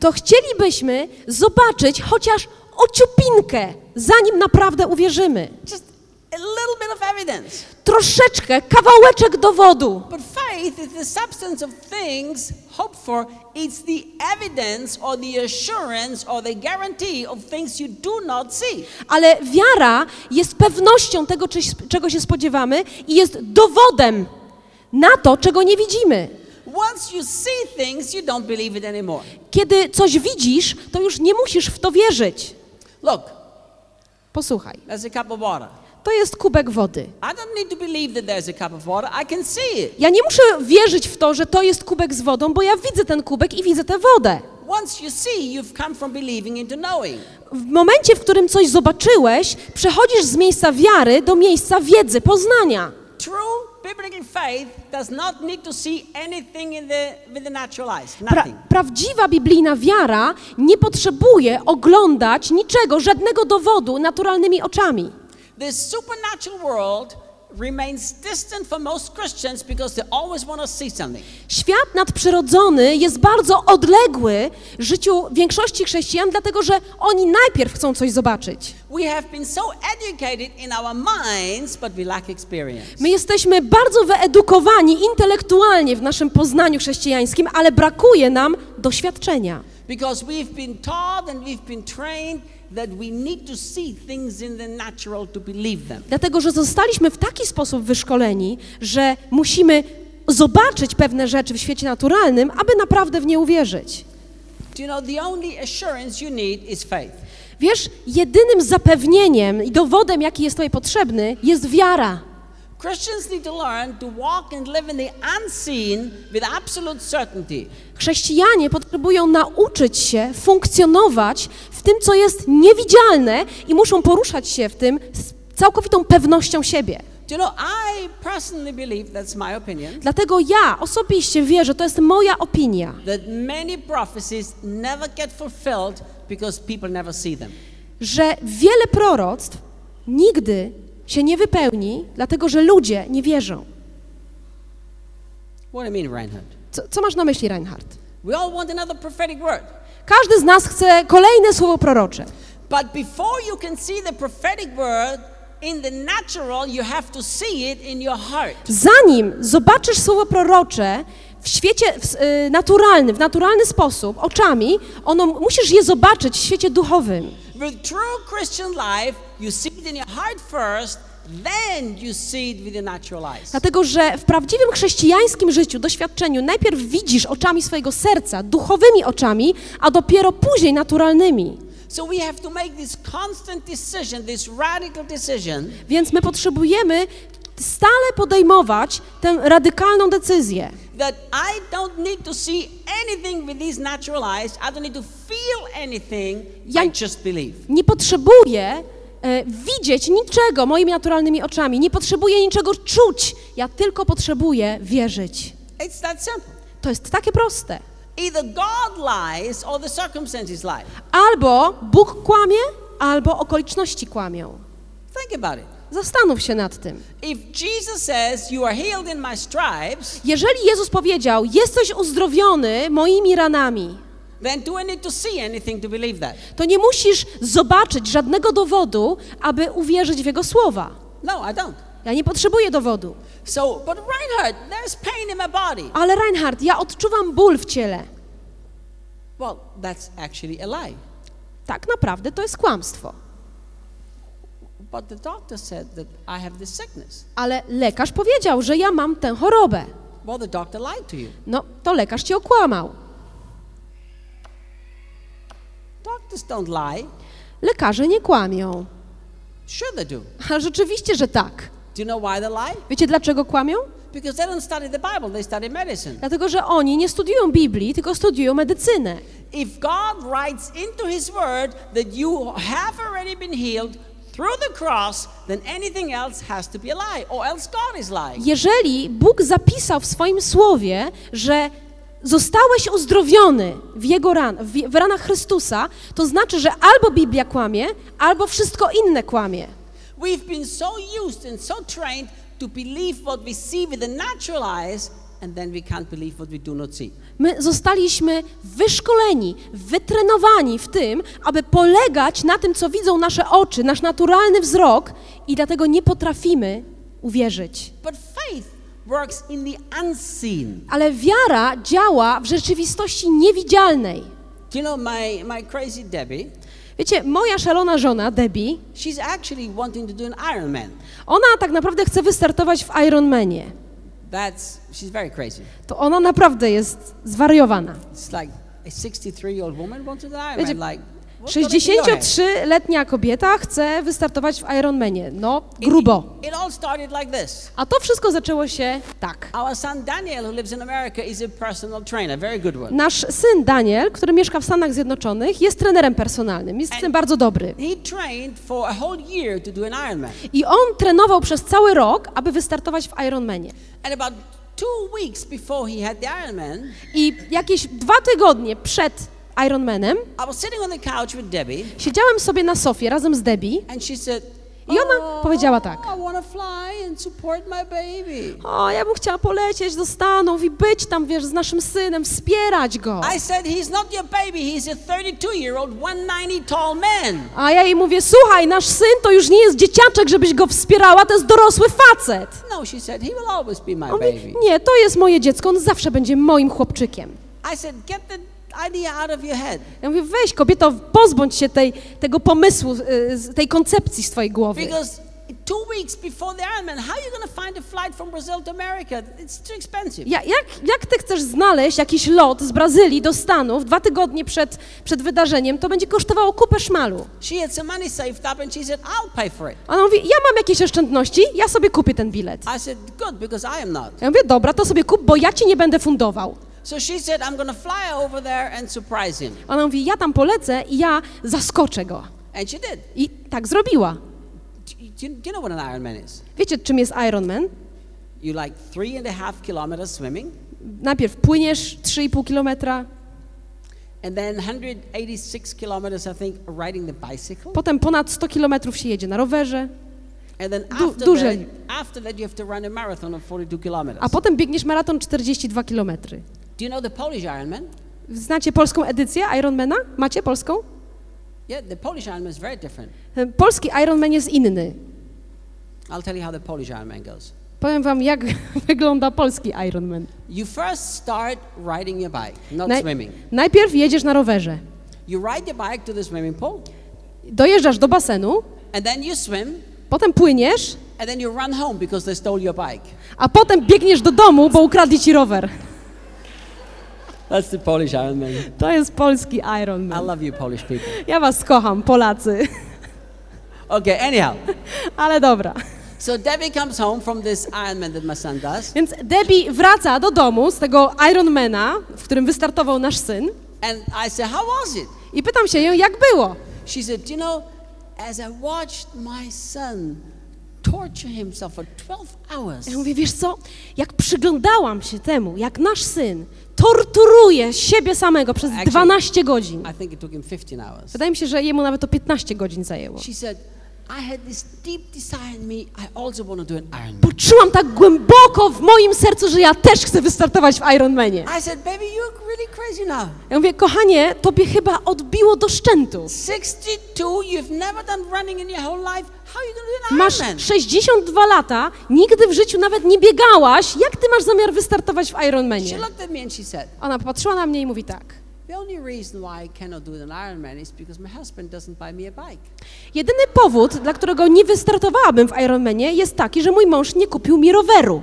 to chcielibyśmy zobaczyć chociaż ociupinkę, zanim naprawdę uwierzymy. Just a little bit of evidence. Troszeczkę, kawałeczek dowodu. But faith is the substance of things hoped for. It's the evidence or the assurance or the guarantee of things you do not see. Ale wiara jest pewnością tego, czego się spodziewamy i jest dowodem na to, czego nie widzimy. Once you see things, you don't believe it anymore. Kiedy coś widzisz, to już nie musisz w to wierzyć. Look, Posłuchaj, there's a cup of water. To jest kubek wody. Ja nie muszę wierzyć w to, że to jest kubek z wodą, bo ja widzę ten kubek i widzę tę wodę. W momencie, w którym coś zobaczyłeś, przechodzisz z miejsca wiary do miejsca wiedzy, poznania. Pra prawdziwa biblijna wiara nie potrzebuje oglądać niczego, żadnego dowodu naturalnymi oczami. The supernatural world remains distant for most Christians because they always want to see something. Świat nadprzyrodzony jest bardzo odległy życiu większości chrześcijan, dlatego że oni najpierw chcą coś zobaczyć. We have been so educated in our minds, but we lack experience. My jesteśmy bardzo wyedukowani intelektualnie w naszym poznaniu chrześcijańskim, ale brakuje nam doświadczenia. Because we've been taught and we've been trained that we need to see things in the natural to believe them. Dlatego, że zostaliśmy w taki sposób wyszkoleni, że musimy zobaczyć pewne rzeczy w świecie naturalnym, aby naprawdę w nie uwierzyć. Do you know the only assurance you need is faith? Wiesz, jedynym zapewnieniem i dowodem, jaki jest Tobie potrzebny, jest wiara. Christians need to learn to walk and live in the unseen with absolute certainty. Chrześcijanie potrzebują nauczyć się funkcjonować w tym, co jest niewidzialne i muszą poruszać się w tym z całkowitą pewnością siebie. You know, I personally believe, that's my opinion, Dlatego ja osobiście wierzę, to jest moja opinia, that many prophecies never get fulfilled because people never see them. że wiele proroctw nigdy się nie wypełni, dlatego że ludzie nie wierzą. What do you mean, Reinhard? Co, co masz na myśli, Reinhard? We all want another prophetic word. Każdy z nas chce kolejne słowo prorocze. But before you can see the prophetic word in the natural, you have to see it in your heart. Zanim zobaczysz słowo prorocze w świecie w, y, naturalnym, w naturalny sposób, oczami, ono, musisz je zobaczyć w świecie duchowym. True Christian life, you see it in your heart first, then you see it with natural eyes. Dlatego, że w prawdziwym chrześcijańskim życiu, doświadczeniu, najpierw widzisz oczami swojego serca, duchowymi oczami, a dopiero później naturalnymi. So we have to make this constant decision, this radical decision Więc my potrzebujemy stale podejmować tę radykalną decyzję. That I don't need to see anything with these natural eyes. I don't need to feel anything. Ja- I just believe. Nie potrzebuję e, widzieć niczego moimi naturalnymi oczami, nie potrzebuję niczego czuć. Ja tylko potrzebuję wierzyć. It's that simple. To jest takie proste. Either God lies or the circumstances lie. Albo Bóg kłamie, albo okoliczności kłamią. Think about it. Zastanów się nad tym. Jeżeli Jezus powiedział, jesteś uzdrowiony moimi ranami, to nie musisz zobaczyć żadnego dowodu, aby uwierzyć w Jego słowa. No, I don't. Ja nie potrzebuję dowodu. So, but Reinhard, there's pain in my body. Ale Reinhard, ja odczuwam ból w ciele. Well, that's actually a lie. Tak naprawdę to jest kłamstwo. But the doctor said that I have this sickness. Ale lekarz powiedział, że ja mam tę chorobę. Well, the doctor lied to you. No, to lekarz cię okłamał. Doctors don't lie. Lekarze nie kłamią. Sure, they do. A rzeczywiście, że tak. Do you know why they lie? Wiecie dlaczego kłamią? Because they don't study the Bible, they study medicine. Dlatego, że oni nie studiują Biblii, tylko studiują medycynę. If God writes into His Word that you have already been healed through the cross, then anything else has to be a lie, or else God is lying. Jeżeli Bóg zapisał w swoim słowie, że zostałeś uzdrowiony w jego ran, w, w ranach Chrystusa, to znaczy, że albo Biblia kłamie, albo wszystko inne kłamie. We've been so used and so trained to believe what we see with the natural eyes, and then we can't believe what we do not see. My zostaliśmy wyszkoleni, wytrenowani w tym, aby polegać na tym, co widzą nasze oczy, nasz naturalny wzrok i dlatego nie potrafimy uwierzyć. But faith works in the unseen. Ale wiara działa w rzeczywistości niewidzialnej. Do you know my, my crazy Debbie? Wiecie, moja szalona żona, Debbie, She's actually wanting to do an Ironman. ona tak naprawdę chce wystartować w Ironmanie. That's she's very crazy. To ona naprawdę jest zwariowana. It's like a 63-year-old woman wants to an Wiecie. Like what's going through your head? 63-letnia kobieta chce wystartować w Ironmanie. No, grubo. A to wszystko zaczęło się tak. Nasz syn Daniel, który mieszka w Stanach Zjednoczonych, jest trenerem personalnym, jest tym bardzo dobry. I on trenował przez cały rok, aby wystartować w Ironmanie. I jakieś dwa tygodnie przed Ironmanem I was sitting on the couch with Debbie, siedziałem sobie na sofie razem z Debbie and she said, I ona powiedziała tak. O, ja bym chciała polecieć do Stanów i być tam, wiesz, z naszym synem, wspierać go. I said, He's not your baby. He's a 32 year old, 190 tall man. A ja jej mówię, słuchaj, nasz syn to już nie jest dzieciaczek, żebyś go wspierała, to jest dorosły facet. No, she said, He will always be my baby. nie, to jest moje dziecko, on zawsze będzie moim chłopczykiem. I said, Get the Ja mówię, weź kobieto, pozbądź się tej, tego pomysłu, y, tej koncepcji z twojej głowy. Because two weeks before the Ironman, how are you going to find a flight from Brazil to America? It's too expensive. Ja, jak, jak ty chcesz znaleźć jakiś lot z Brazylii do Stanów dwa tygodnie przed, przed wydarzeniem, to będzie kosztowało kupę szmalu. She had some money saved up and she said, I'll pay for it. Ona mówi, ja mam jakieś oszczędności, ja sobie kupię ten bilet. I said, Good, because I am not. Ja mówię, dobra, to sobie kup, bo ja ci nie będę fundował. So she said, I'm to fly over there and surprise him. Ona mówi, ja tam polecę i ja zaskoczę go. And she did. I tak zrobiła. Do you, do you know what an Ironman is? Wiecie, czym jest Ironman? You like three and a half kilometers swimming, Najpierw płyniesz 3,5 kilometra, and then 186 kilometers, I think, riding the bicycle. potem ponad 100 kilometrów się jedzie na rowerze, And then Du- after, duże. that, after that, you have to run a marathon of 42 kilometers. a potem biegniesz maraton 42 kilometry. Do you know the Polish Ironman? Znacie polską edycję Ironmana? Macie polską? Yeah, the Polish Ironman is very different. Polski Ironman jest inny. I'll tell you how the Polish Ironman goes. Powiem wam, jak <laughs> wygląda polski Ironman. You first start riding your bike, not Naj- swimming. najpierw jedziesz na rowerze, You ride your bike to the swimming pool, dojeżdżasz do basenu, and then you swim, potem płyniesz, and then you run home because they stole your bike. a potem biegniesz do domu, bo ukradli ci rower. That's the Polish Ironman. To jest polski I Ironman. love you, Polish people. Ja was kocham, Polacy. <laughs> Okay, anyhow. <laughs> Ale dobra. So Debbie comes home from this Ironman that my son does, Więc Debbie wraca do domu z tego Ironmana, w którym wystartował nasz syn and I say, How was it? i pytam się ją, jak było. She said, You know, as I watched my son torture himself for 12 hours, Ja mówię, wiesz co, jak przyglądałam się temu, jak nasz syn torturuje siebie samego przez Actually- 12 godzin. I think it took him 15 hours. Wydaje mi się, że jemu nawet to 15 godzin zajęło. Poczułam tak głęboko w moim sercu, że ja też chcę wystartować w Ironmanie. I said, Baby, you're really crazy now. Ja mówię, kochanie, tobie chyba odbiło do szczętu. 62, you've never done running in your whole life. How are you do an Masz Ironman? 62 lata, nigdy w życiu nawet nie biegałaś. Jak ty masz zamiar wystartować w She Ironmanie? looked at me and she said, Ona popatrzyła na mnie i mówi tak. The only reason why I cannot do an Ironman is because my husband doesn't buy me a bike. Jedyny powód, dla którego nie wystartowałabym w Ironmanie jest taki, że mój mąż nie kupił mi roweru.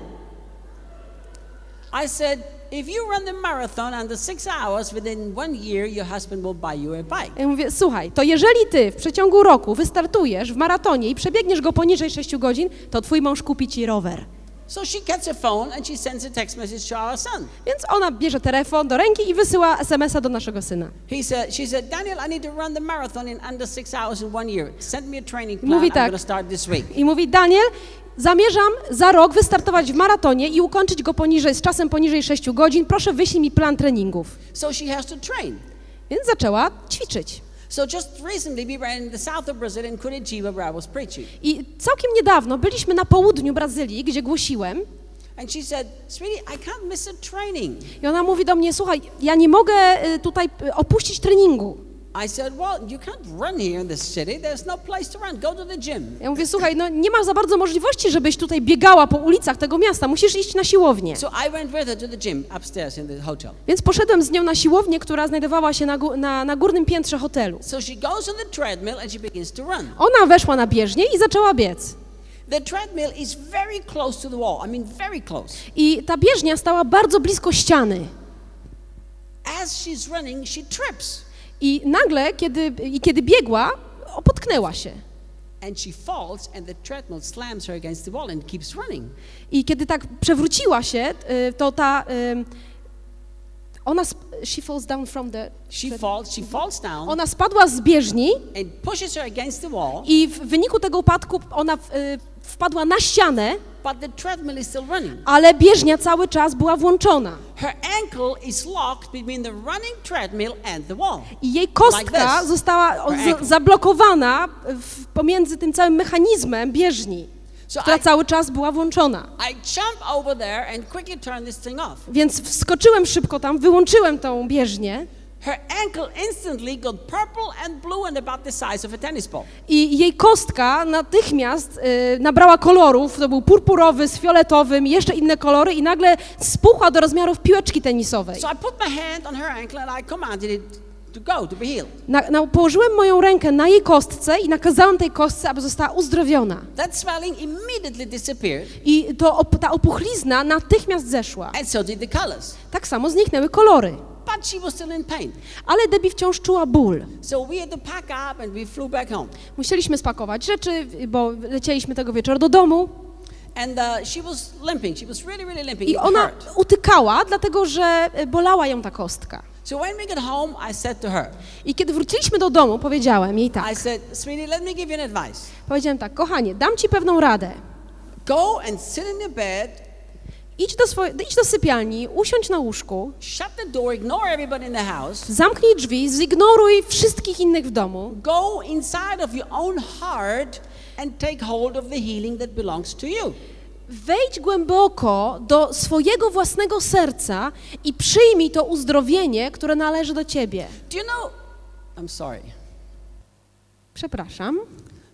I said, if you run the marathon under six hours, within one year, your husband will buy you a bike. Ja mówię, słuchaj, to jeżeli ty w przeciągu roku wystartujesz w maratonie i przebiegniesz go poniżej 6 godzin, to twój mąż kupi ci rower. So she gets a phone and she sends a text message to our son. Więc ona bierze telefon do ręki i wysyła SMS-a do naszego syna. He said, she said, Daniel, I need to run the marathon in under six hours in one year. Send me a training plan. Mówi I'm tak. to start this week. I mówi, Daniel, zamierzam za rok wystartować w maratonie i ukończyć go poniżej, z czasem poniżej 6 godzin. Proszę wyślij mi plan treningów. So she has to train. Więc zaczęła ćwiczyć. So just recently, we were in the south of Brazil in Curitiba, where I was preaching. I całkiem niedawno byliśmy na południu Brazylii, gdzie głosiłem. And she said, Sweetie, I can't miss a training. I ona mówi do mnie, słuchaj, ja nie mogę y, tutaj y, opuścić treningu. I said, Well, you can't run here in this city. There's no place to run. Go to the gym. Ja mówię, słuchaj, no nie ma za bardzo możliwości, żebyś tutaj biegała po ulicach tego miasta, musisz iść na siłownię. So I went with her to the gym upstairs in the hotel. Więc poszedłem z nią na siłownię, która znajdowała się na, na, na górnym piętrze hotelu. So she goes on the treadmill and she begins to run. Ona weszła na bieżnię i zaczęła biec. The treadmill is very close to the wall. I mean, very close. I ta bieżnia stała bardzo blisko ściany. As she's running, she trips I nagle, kiedy, i kiedy biegła, potknęła się. I kiedy tak przewróciła się, y, to ta... y, Ona... She falls down from the... She falls, she falls down Ona spadła z bieżni and pushes her against the wall. i w wyniku tego upadku ona y, wpadła na ścianę but the treadmill is still running. ale bieżnia cały czas była włączona. Her ankle is locked between the running treadmill and the wall. I jej Like kostka this. została zablokowana w, pomiędzy tym całym mechanizmem bieżni, So która I, cały czas była włączona. I jump over there and quickly turn this thing off. Więc wskoczyłem szybko tam, wyłączyłem tą bieżnię Her ankle instantly got purple and blue and about the size of a tennis ball. i jej kostka natychmiast y, nabrała kolorów. To był purpurowy z fioletowym, jeszcze inne kolory i nagle spuchła do rozmiarów piłeczki tenisowej. So I put my hand on her ankle and I commanded it to go, to be healed. Na, na, położyłem moją rękę na jej kostce i nakazałem tej kostce, aby została uzdrowiona. That swelling immediately disappeared, I to, op- ta opuchlizna natychmiast zeszła. and so did the colors. Tak samo zniknęły kolory. But she was still in pain. Ale Debbie wciąż czuła ból. So we had to pack up and we flew back home. Musieliśmy spakować rzeczy, bo lecieliśmy tego wieczoru do domu And uh, she was limping. She was really, really limping. i ona utykała, dlatego że e, bolała ją ta kostka. So when we got home, I said to her, I kiedy wróciliśmy do domu, powiedziałem jej tak. I said, sweetie, let me give you an advice. Powiedziałem tak, kochanie, dam ci pewną radę. Go and sit in your bed, Idź do, swoje, idź do sypialni, usiądź na łóżku, shut the door, ignore everybody in the house. zamknij drzwi, zignoruj wszystkich innych w domu Go inside of your own heart and take hold of the healing that belongs to you. Wejdź głęboko do swojego własnego serca i przyjmij to uzdrowienie, które należy do ciebie. Do you know? I'm sorry. Przepraszam.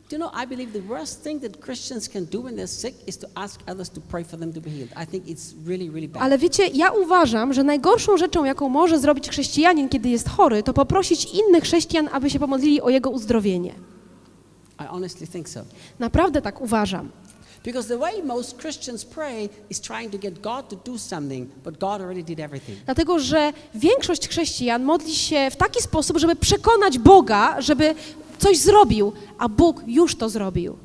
Do you know? I believe the worst thing that Christians can do when they're sick is to ask others to pray for them to be healed. I think it's really, really bad. Ale wiecie, ja uważam, że najgorszą rzeczą, jaką może zrobić chrześcijanin, kiedy jest chory, to poprosić innych chrześcijan, aby się pomodlili o jego uzdrowienie. I honestly think so. Naprawdę tak uważam. Because the way most Christians pray is trying to get God to do something, but God already did everything. Dlatego, że większość chrześcijan modli się w taki sposób, żeby przekonać Boga, żeby coś zrobił, a Bóg już to zrobił.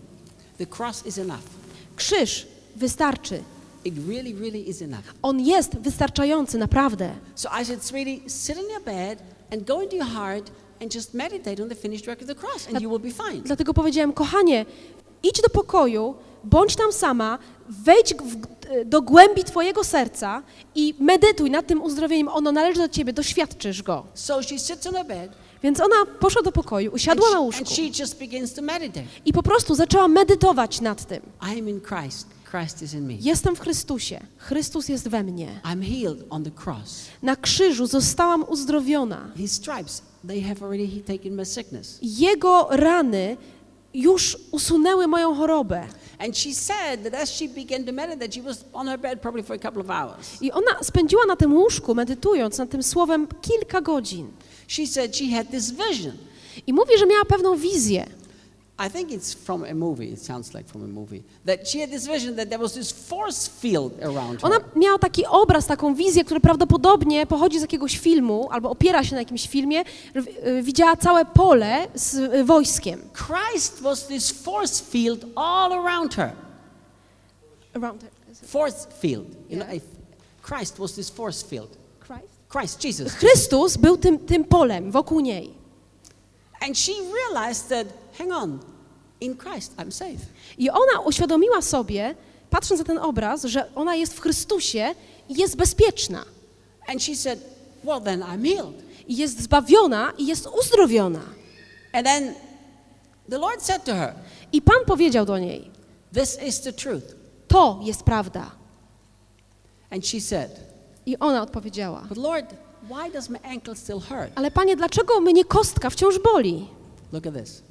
Krzyż wystarczy. It really, really is enough. On jest wystarczający, naprawdę. So I said, sweetie, sit in your bed and go into your heart and just meditate on the finished work of the cross, and you will be fine. Dlatego powiedziałem, kochanie, idź do pokoju, bądź tam sama, wejdź w, do głębi Twojego serca i medytuj nad tym uzdrowieniem. Ono należy do Ciebie, doświadczysz go. So she sits on her bed Więc ona poszła do pokoju, usiadła na łóżku i po prostu zaczęła medytować nad tym. Jestem w Chrystusie, Chrystus jest we mnie. Na krzyżu zostałam uzdrowiona. Jego rany już usunęły moją chorobę. I ona spędziła na tym łóżku, medytując nad tym słowem kilka godzin. She said she had this vision. I mówi, że miała pewną wizję. I think it's from a movie. It sounds like from a movie. That she had this vision that there was this force field around Ona her. miała taki obraz, taką wizję, która prawdopodobnie pochodzi z jakiegoś filmu albo opiera się na jakimś filmie. y, Widziała całe pole z y, wojskiem. Christ was this force field all around her. Force field. You know, a- Christ was this force field. Christ, Jesus. Chrystus był tym, tym polem wokół niej. And she realized that, hang on, in Christ I'm safe. I ona uświadomiła sobie, patrząc na ten obraz, że ona jest w Chrystusie i jest bezpieczna. And she said, well, then I'm healed. I jest zbawiona i jest uzdrowiona. And then the Lord said to her, I Pan powiedział do niej, this is the truth. to jest prawda. And she said, I ona odpowiedziała, but Lord, why does my ankle still hurt? ale Panie, dlaczego mnie kostka wciąż boli? Look at this.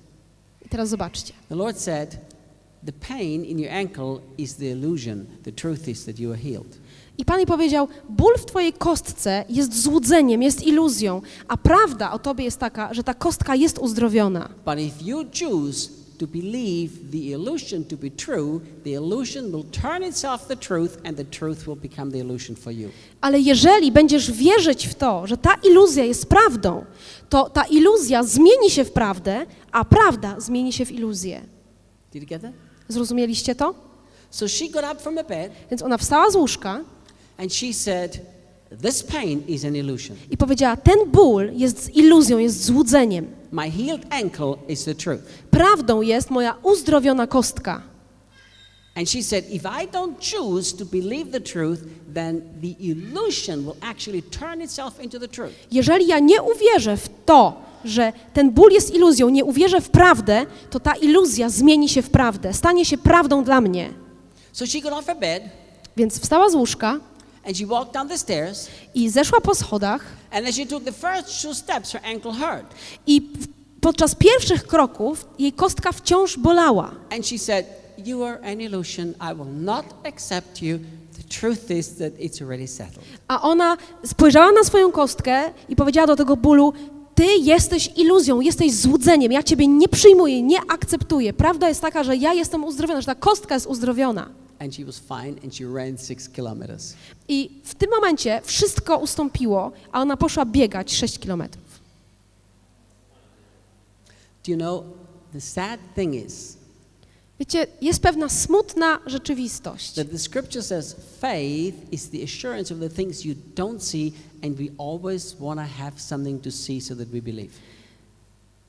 I teraz zobaczcie. The Lord said, the pain in your ankle is the illusion. The truth is that you are healed. I Pan jej powiedział, ból w Twojej kostce jest złudzeniem, jest iluzją, a prawda o Tobie jest taka, że ta kostka jest uzdrowiona. But if you choose to believe the illusion to be true, the illusion will turn itself the truth, and the truth will become the illusion for you. Ale jeżeli będziesz wierzyć w to, że ta iluzja jest prawdą, to ta iluzja zmieni się w prawdę, a prawda zmieni się w iluzję. Did you get that? Zrozumieliście to? So she got up from the bed Więc ona wstała z łóżka and she said, This pain is an illusion. i powiedziała: Ten ból jest iluzją, jest złudzeniem. My healed ankle is the truth. Prawdą jest moja uzdrowiona kostka. And she said, if I don't choose to believe the truth, then the illusion will actually turn itself into the truth. Jeżeli ja nie uwierzę w to, że ten ból jest iluzją, nie uwierzę w prawdę, to ta iluzja zmieni się w prawdę, stanie się prawdą dla mnie. So she got off her bed Więc wstała z łóżka and she walked down the stairs. i zeszła po schodach And as she took the first two steps, her ankle hurt. i podczas pierwszych kroków jej kostka wciąż bolała. And she said, You are an illusion. I will not accept you. The truth is that it's already settled. A ona spojrzała na swoją kostkę i powiedziała do tego bólu: Ty jesteś iluzją, jesteś złudzeniem, ja ciebie nie przyjmuję, nie akceptuję. Prawda jest taka, że ja jestem uzdrowiona, że ta kostka jest uzdrowiona. And she was fine and she ran six kilometers. I w tym momencie wszystko ustąpiło, a ona poszła biegać 6 kilometrów. Do you know, the sad thing is Wiecie, jest pewna smutna rzeczywistość. that the scripture says faith is the assurance of the things you don't see, and we always want to have something to see so that we believe.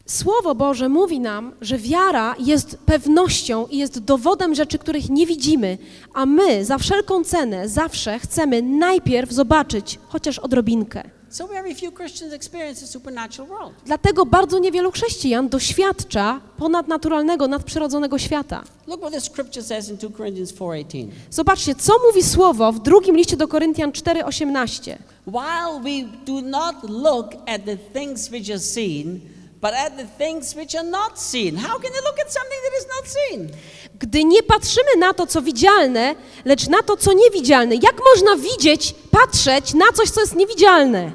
Słowo Boże mówi nam, że wiara jest pewnością i jest dowodem rzeczy, których nie widzimy, a my za wszelką cenę zawsze chcemy najpierw zobaczyć chociaż odrobinkę. So very few Christians experience the supernatural world. Dlatego bardzo niewielu chrześcijan doświadcza ponadnaturalnego, nadprzyrodzonego świata. Look what the scripture says in 2 Corinthians 4:18. Zobaczcie, co mówi słowo w drugim liście do Koryntian 4:18. While we do not look at the things which are seen, but at the things which are not seen. How can you look at something that is not seen? Gdy nie patrzymy na to, co widzialne, lecz na to, co niewidzialne. Jak można widzieć, patrzeć na coś, co jest niewidzialne?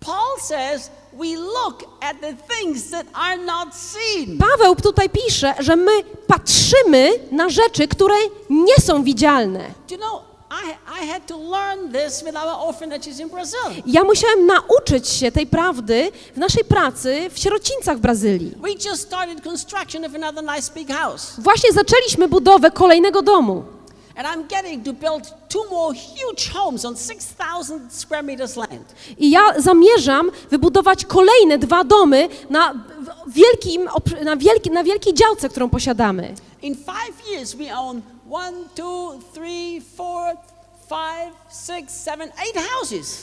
Paul says we look at the things that are not seen. Paweł tutaj pisze, że my patrzymy na rzeczy, które nie są widzialne. Do you know, Ja musiałem nauczyć się tej prawdy w naszej pracy w sierocińcach w Brazylii. Właśnie zaczęliśmy budowę kolejnego domu. And I'm getting to build two more huge homes on 6,000 square meters land. I ja zamierzam wybudować kolejne dwa domy na, wielkim, na, wielki, na wielkiej działce, którą posiadamy. In five years, we own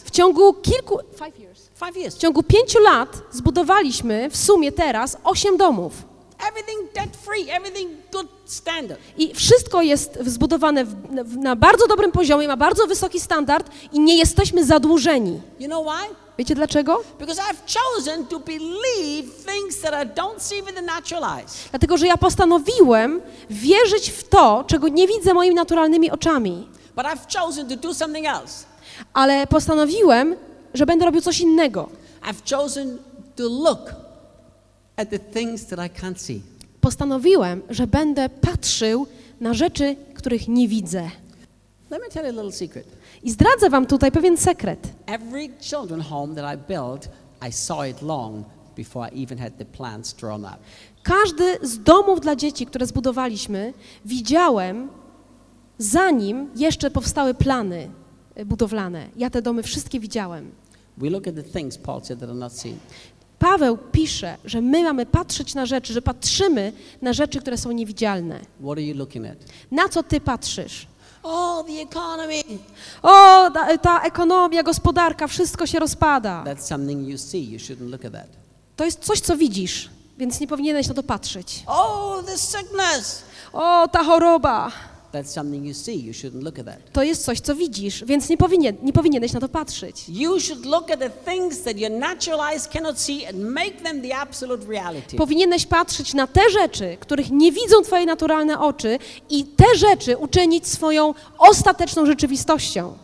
W ciągu kilku... W ciągu pięciu lat zbudowaliśmy w sumie teraz osiem domów. I wszystko jest zbudowane w, na bardzo dobrym poziomie, ma bardzo wysoki standard i nie jesteśmy zadłużeni. You know why? Wiecie dlaczego? Dlatego, że ja postanowiłem wierzyć w to, czego nie widzę moimi naturalnymi oczami. Ale postanowiłem, że będę robił coś innego. Postanowiłem, że będę patrzył na rzeczy, których nie widzę. I zdradzę wam tutaj pewien sekret. Every children home that I built, I saw it long before I even had the plans drawn up. Każdy z domów dla dzieci, które zbudowaliśmy, widziałem, zanim jeszcze powstały plany e, budowlane. Ja te domy wszystkie widziałem. We look at the things, Paul said, that are not seen. Paweł pisze, że my mamy patrzeć na rzeczy, że patrzymy na rzeczy, które są niewidzialne. What are you looking at? Na co ty patrzysz? Oh, the economy. O, ta, ta ekonomia, gospodarka, wszystko się rozpada. That's something you see. You shouldn't look at that. To jest coś, co widzisz, więc nie powinieneś na to patrzeć. Oh, the sickness. O, ta choroba. That's something you see. You shouldn't look at that. To jest coś, co widzisz, więc nie, powinien, nie powinieneś na to patrzeć. Powinieneś patrzeć na te rzeczy, których nie widzą twoje naturalne oczy i te rzeczy uczynić swoją ostateczną rzeczywistością.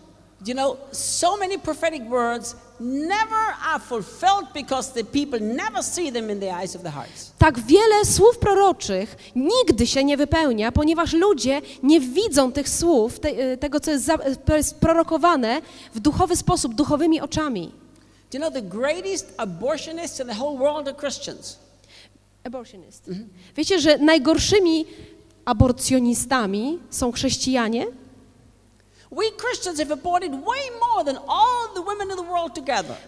You know, so many prophetic words never are fulfilled because the people never see them in the eyes of the hearts. Tak wiele słów proroczych nigdy się nie wypełnia, ponieważ ludzie nie widzą tych słów, te, tego, co jest, za, co jest prorokowane w duchowy sposób, duchowymi oczami. Do you know the greatest abortionists in the whole world are Christians? Abortionist. Wiecie, że najgorszymi aborcjonistami są chrześcijanie?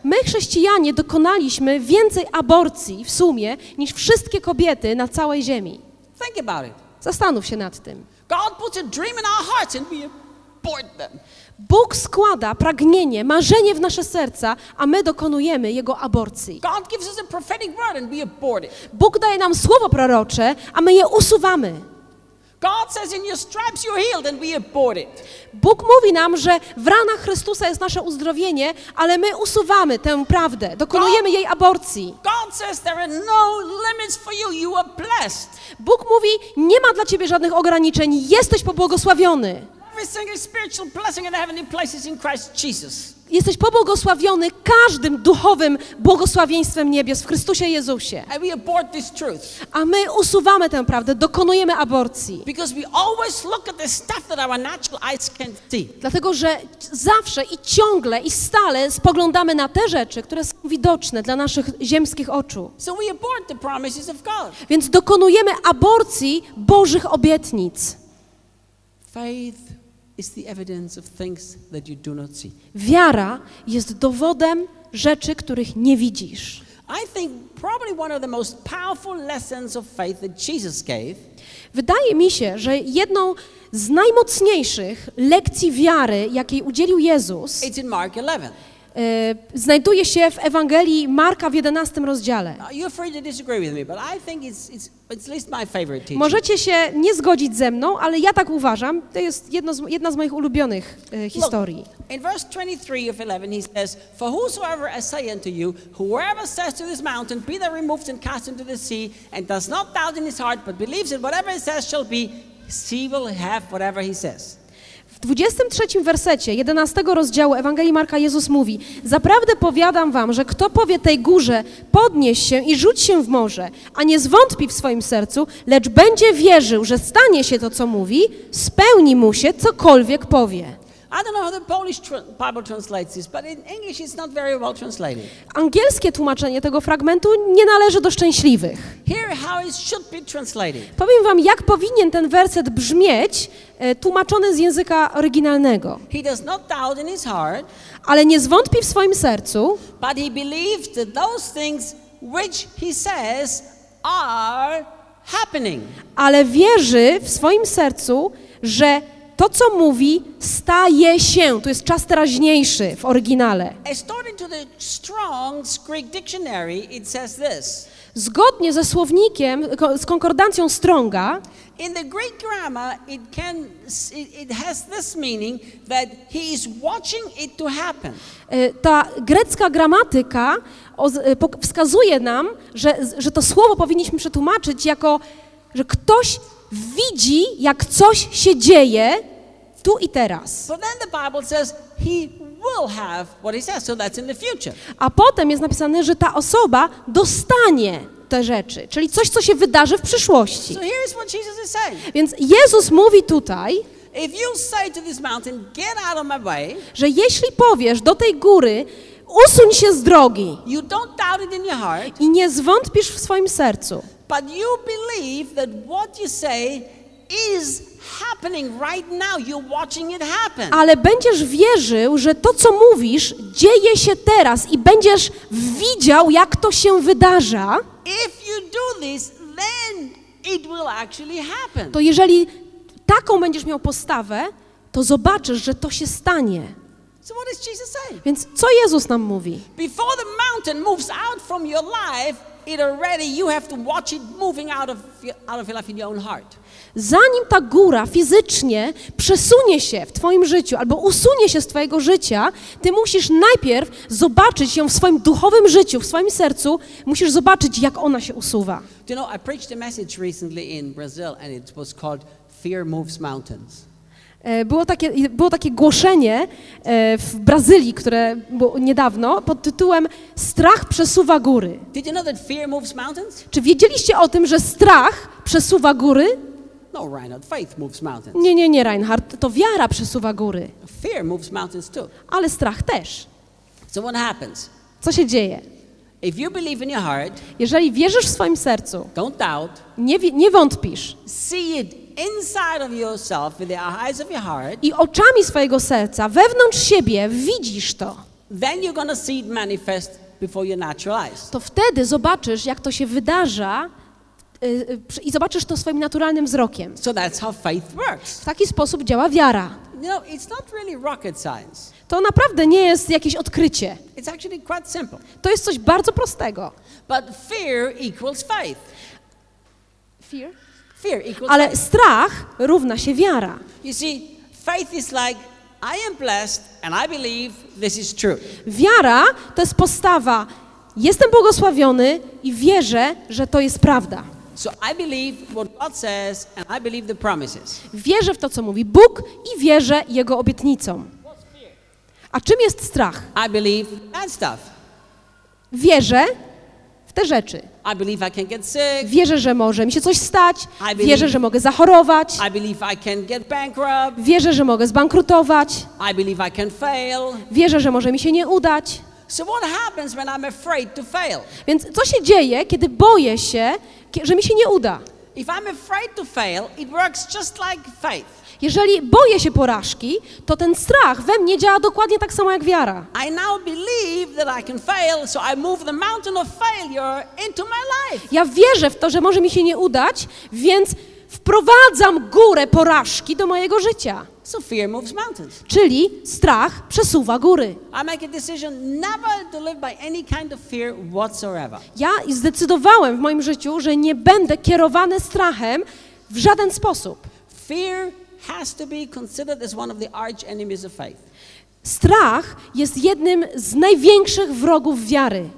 My, chrześcijanie, dokonaliśmy więcej aborcji w sumie niż wszystkie kobiety na całej ziemi. Think about it. Zastanów się nad tym. God puts a dream in our hearts and we abort them. Bóg składa pragnienie, marzenie w nasze serca, a my dokonujemy jego aborcji. Bóg daje nam słowo prorocze, a my je usuwamy. Bóg mówi nam, że w ranach Chrystusa jest nasze uzdrowienie, ale my usuwamy tę prawdę, dokonujemy jej aborcji. God says, There are no limits for you. You are blessed. Bóg mówi, nie ma dla ciebie żadnych ograniczeń, jesteś pobłogosławiony. Every single spiritual blessing in the heavenly places in Christ Jesus. Jesteś pobłogosławiony każdym duchowym błogosławieństwem niebios w Chrystusie Jezusie. And we abort this truth. A my usuwamy tę prawdę, dokonujemy aborcji. Because we always look at the stuff that our natural eyes can't see. Dlatego, że zawsze i ciągle i stale spoglądamy na te rzeczy, które są widoczne dla naszych ziemskich oczu. So we abort the promises of God. Więc dokonujemy aborcji Bożych obietnic. Faith Wiara jest dowodem rzeczy, których nie widzisz. Wydaje mi się, że jedną z najmocniejszych lekcji wiary, jakiej udzielił Jezus, Mark 11. e, znajduje się w Ewangelii Marka w 11 rozdziale. Możecie się nie zgodzić ze mną, ale ja tak uważam. To jest z, jedna z moich ulubionych e, historii. In verse 23 of 11, he says, For whosoever I say unto you, whoever says to this mountain, Be thou removed and cast into the sea, and does not doubt in his heart, but believes that whatever he says shall be, he will have whatever he says. W 23 wersecie 11 rozdziału Ewangelii Marka Jezus mówi: Zaprawdę powiadam wam, że kto powie tej górze, podnieś się i rzuć się w morze, a nie zwątpi w swoim sercu, lecz będzie wierzył, że stanie się to, co mówi, spełni mu się cokolwiek powie. I don't know how the Polish Bible translates this, but in English it's not very well translated. Angielskie tłumaczenie tego fragmentu nie należy do szczęśliwych. Here, how it should be translated. Powiem wam, jak powinien ten werset brzmieć, e, tłumaczony z języka oryginalnego. He does not doubt in his heart, Ale nie zwątpi w swoim sercu, but he believes that those things which he says are happening. ale wierzy w swoim sercu, że to, co mówi, staje się. To jest czas teraźniejszy w oryginale. Zgodnie ze słownikiem, z konkordancją Stronga, In the Greek grammar, it can it, has this meaning that he is watching it to happen. e, ta grecka gramatyka e, wskazuje nam, że, że to słowo powinniśmy przetłumaczyć jako, że ktoś widzi, jak coś się dzieje tu i teraz. But then the Bible says he will have what he says, so that's in the future. A potem jest napisane, że ta osoba dostanie te rzeczy, czyli coś, co się wydarzy w przyszłości. So here is what Jesus is saying. Więc Jezus mówi tutaj, If you say to this mountain, get out of my way, że jeśli powiesz do tej góry, usuń się z drogi you don't doubt it in your heart, i nie zwątpisz w swoim sercu, but you believe that what you say is ale będziesz wierzył, że to, co mówisz, dzieje się teraz i będziesz widział, jak to się wydarza, to jeżeli taką będziesz miał postawę, to zobaczysz, że to się stanie. Więc co Jezus nam mówi? Before the mountain moves out from your life, it already you have to watch it moving out of out of your life in your own heart. Zanim ta góra fizycznie przesunie się w Twoim życiu albo usunie się z Twojego życia, Ty musisz najpierw zobaczyć ją w swoim duchowym życiu, w swoim sercu, musisz zobaczyć, jak ona się usuwa. Do you know, I preached a message recently in Brazil, and it was called "Fear Moves Mountains." E, Było takie, było takie głoszenie e, w Brazylii, które było niedawno, pod tytułem Strach przesuwa góry. Czy wiedzieliście o tym, że strach przesuwa góry? No, Reinhard, faith moves mountains. Nie, nie, nie, Reinhard, to wiara przesuwa góry, Fear moves mountains too. ale strach też. So what happens? Co się dzieje? If you believe in your heart, Jeżeli wierzysz w swoim sercu, don't doubt, nie, nie wątpisz see it inside of yourself with the eyes of your heart, i oczami swojego serca, wewnątrz siebie widzisz to, then you're going to see it manifest before your natural eyes. to wtedy zobaczysz, jak to się wydarza y, y, i zobaczysz to swoim naturalnym wzrokiem. So that's how faith works. W taki sposób działa wiara. You know, it's not really rocket science. To naprawdę nie jest jakieś odkrycie. It's actually quite simple. To jest coś bardzo prostego. But fear equals faith. Fear Ale strach równa się wiara. You see, faith is like, I am blessed and I believe this is true. Wiara to jest postawa, jestem błogosławiony i wierzę, że to jest prawda. So I believe what God says and I believe the promises. Wierzę w to, co mówi Bóg i wierzę Jego obietnicom. A czym jest strach? I believe stuff. Wierzę w te rzeczy. I believe I can get sick. Wierzę, że może mi się coś stać, wierzę, że mogę zachorować, I believe I can get bankrupt. wierzę, że mogę zbankrutować, I believe I can fail. wierzę, że może mi się nie udać. So what happens when I'm afraid to fail? Więc co się dzieje, kiedy boję się, że mi się nie uda? If I'm afraid to fail, it works just like faith. Jeżeli boję się porażki, to ten strach we mnie działa dokładnie tak samo jak wiara. Ja wierzę w to, że może mi się nie udać, więc wprowadzam górę porażki do mojego życia. So. Czyli strach przesuwa góry. Kind of. Ja zdecydowałem w moim życiu, że nie będę kierowany strachem w żaden sposób. Fear has to be considered as one of the arch enemies of faith. Strach jest jednym z największych wrogów wiary.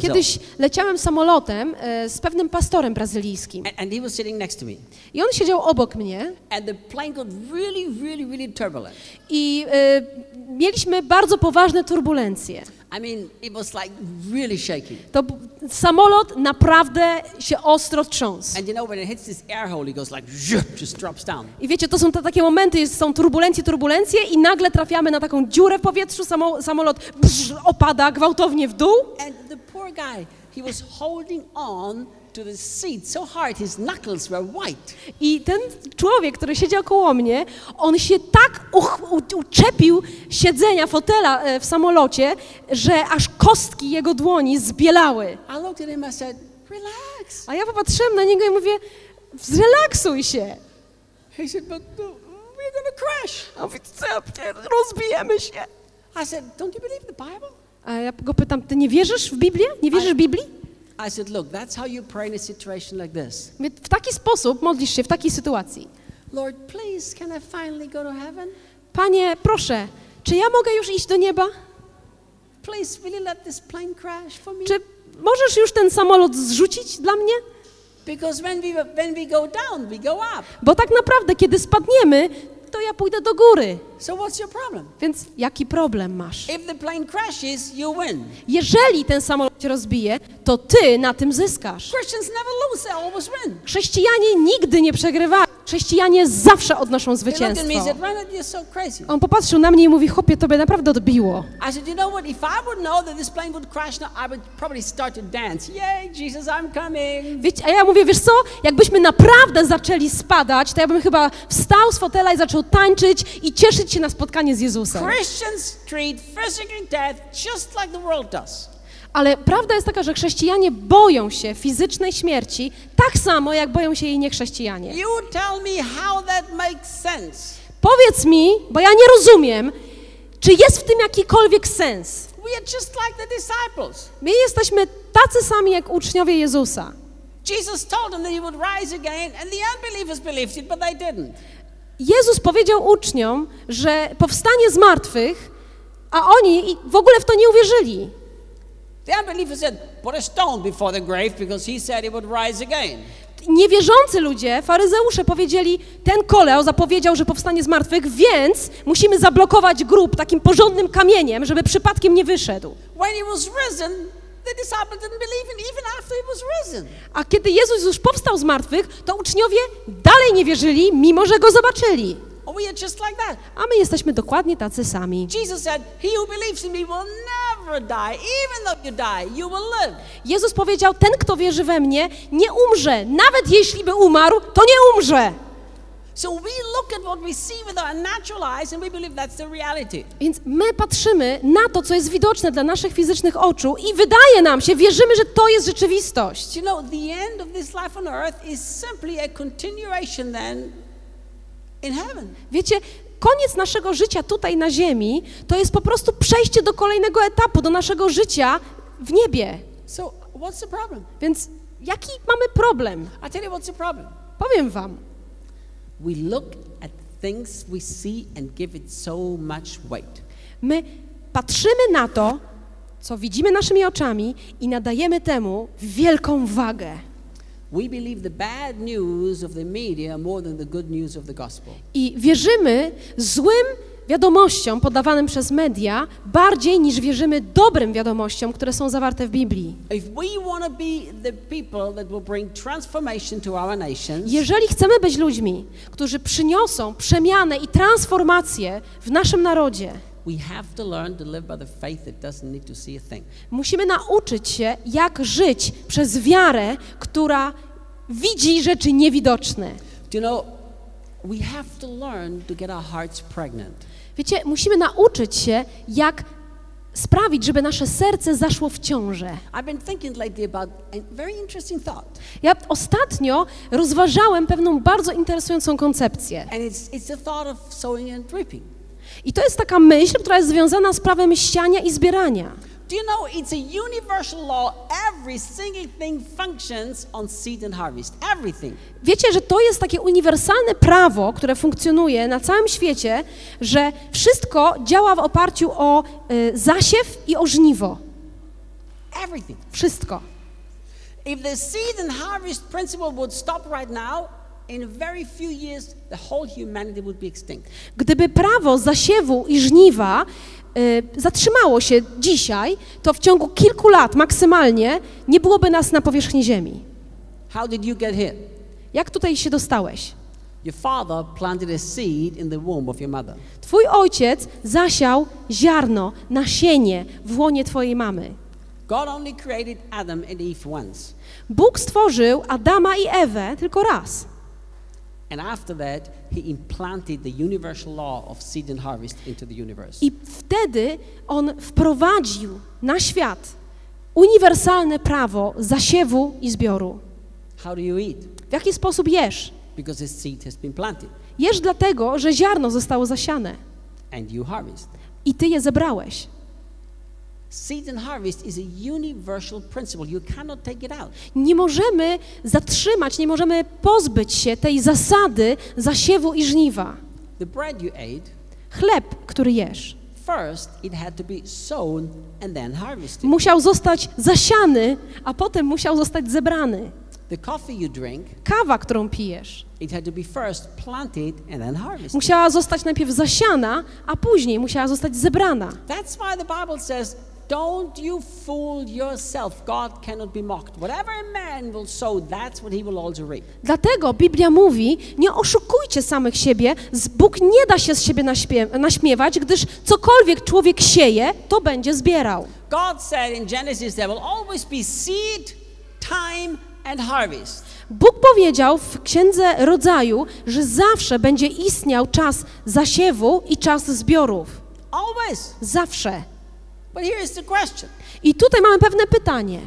Kiedyś leciałem samolotem e, z pewnym pastorem brazylijskim and, and he was sitting next to me. i on siedział obok mnie And the plane got really, really, really turbulent. i e, mieliśmy bardzo poważne turbulencje. I mean, it was like really shaky. To samolot naprawdę się ostro trząsł. And you know, when it hits this air hole, it goes like, just drops down. I wiecie, to są te takie momenty, są turbulencje, turbulencje i nagle trafiamy na taką dziurę w powietrzu, samo, samolot brz, opada gwałtownie w dół And the poor guy, he was holding on to the seat so hard, his knuckles were white. i ten człowiek, który siedział koło mnie, on się tak uczepił siedzenia, fotela e, w samolocie, że aż kostki jego dłoni zbielały. I looked at him, I said, relax. A ja popatrzyłem na niego i mówię, zrelaksuj się. He said, but uh, we're to crash. A mówi, co, rozbijemy się. I said, don't you believe the Bible? A ja go pytam, ty nie wierzysz w Biblię? Nie wierzysz w Biblii? I said, look, that's how you pray in a situation like this. W taki sposób modlisz się, w takiej sytuacji. Lord, please, can I finally go to heaven? Panie, proszę, czy ja mogę już iść do nieba? Please, will you let this plane crash for me? Czy możesz już ten samolot zrzucić dla mnie? Because when we, when we go down, we go up. Bo tak naprawdę, kiedy spadniemy, to ja pójdę do góry. So what's your problem? Więc jaki problem masz? If the plane crashes, you win. Jeżeli ten samolot się rozbije, to ty na tym zyskasz. Christians never lose, they always win. Chrześcijanie nigdy nie przegrywają. Chrześcijanie zawsze odnoszą zwycięstwo. On popatrzył na mnie i mówi, chłopie, tobie naprawdę odbiło. Wiecie, a ja mówię, wiesz co, jakbyśmy naprawdę zaczęli spadać, to ja bym chyba wstał z fotela i zaczął tańczyć i cieszyć się na spotkanie z Jezusem. Christians treat physical death just like the world does. Ale prawda jest taka, że chrześcijanie boją się fizycznej śmierci tak samo, jak boją się jej niechrześcijanie. You tell me how that makes sense. Powiedz mi, bo ja nie rozumiem, czy jest w tym jakikolwiek sens. We are just like the disciples. My jesteśmy tacy sami jak uczniowie Jezusa. Jesus told them that he would rise again, and the unbelievers believed it, but they didn't. Jezus powiedział uczniom, że powstanie z martwych, a oni w ogóle w to nie uwierzyli. Niewierzący ludzie, faryzeusze powiedzieli, ten koleo zapowiedział, że powstanie z martwych, więc musimy zablokować grób takim porządnym kamieniem, żeby przypadkiem nie wyszedł. When he was risen, A kiedy Jezus już powstał z martwych, to uczniowie dalej nie wierzyli, mimo że go zobaczyli. Oh. A my jesteśmy dokładnie tacy sami. Jezus powiedział, ten kto wierzy we mnie, nie umrze. Nawet jeśli by umarł, to nie umrze. Więc my patrzymy na to, co jest widoczne dla naszych fizycznych oczu i wydaje nam się, wierzymy, że to jest rzeczywistość. You know, the end of this life on earth is simply a continuation then in heaven. Wiecie, koniec naszego życia tutaj na ziemi to jest po prostu przejście do kolejnego etapu, do naszego życia w niebie. So what's the problem? Więc jaki mamy problem? I tell you what's the problem. Powiem wam. We look at things we see and give it so much weight. My patrzymy na to, co widzimy naszymi oczami i nadajemy temu wielką wagę. I wierzymy złym wiadomościom podawanym przez media bardziej niż wierzymy dobrym wiadomościom, które są zawarte w Biblii. Jeżeli chcemy być ludźmi, którzy przyniosą przemianę i transformację w naszym narodzie, musimy nauczyć się, jak żyć przez wiarę, która widzi rzeczy niewidoczne. Do you know, we have to learn to get our hearts pregnant. Wiecie, musimy nauczyć się, jak sprawić, żeby nasze serce zaszło w ciążę. Ja ostatnio rozważałem pewną bardzo interesującą koncepcję. I to jest taka myśl, która jest związana z prawem siania i zbierania. Do you know it's a universal law? Every single thing functions on seed and harvest. Everything. Wiecie, że to jest takie uniwersalne prawo, które funkcjonuje na całym świecie, że wszystko działa w oparciu o y, zasiew i o żniwo. Everything. Wszystko. If the seed and harvest principle would stop right now. Gdyby prawo zasiewu i żniwa zatrzymało się dzisiaj, to w ciągu kilku lat maksymalnie nie byłoby nas na powierzchni Ziemi. How did you get here? Jak tutaj się dostałeś? Your father planted a seed in the womb of your mother. Twój ojciec zasiał ziarno, nasienie w łonie twojej mamy. God only created Adam and Eve once. Bóg stworzył Adama i Ewę tylko raz. And after that, he implanted the universal law of seed and harvest into the universe. I wtedy on wprowadził na świat uniwersalne prawo zasiewu i zbioru. How do you eat? W jaki sposób jesz? Because the seed has been planted Jesz dlatego, że ziarno zostało zasiane and you harvest. i ty je zebrałeś. Seed and harvest is a universal principle. You cannot take it out. Nie możemy zatrzymać, nie możemy pozbyć się tej zasady zasiewu i żniwa. The bread you ate, Chleb, który jesz, first it had to be sown and then harvested. musiał zostać zasiany, a potem musiał zostać zebrany. The coffee you drink, Kawa, którą pijesz, it had to be first planted and then harvested. musiała zostać najpierw zasiana, a później musiała zostać zebrana. That's why the Bible says, Don't you fool yourself. God cannot be mocked. Whatever a man will sow, that's what he will also reap. Dlatego Biblia mówi, nie oszukujcie samych siebie, Bóg nie da się z siebie naśmiewać, gdyż cokolwiek człowiek sieje, to będzie zbierał. God said in Genesis there will always be seed, time, and harvest. Bóg powiedział w Księdze Rodzaju, że zawsze będzie istniał czas zasiewu i czas zbiorów. Always. Zawsze. I tutaj mamy pewne pytanie.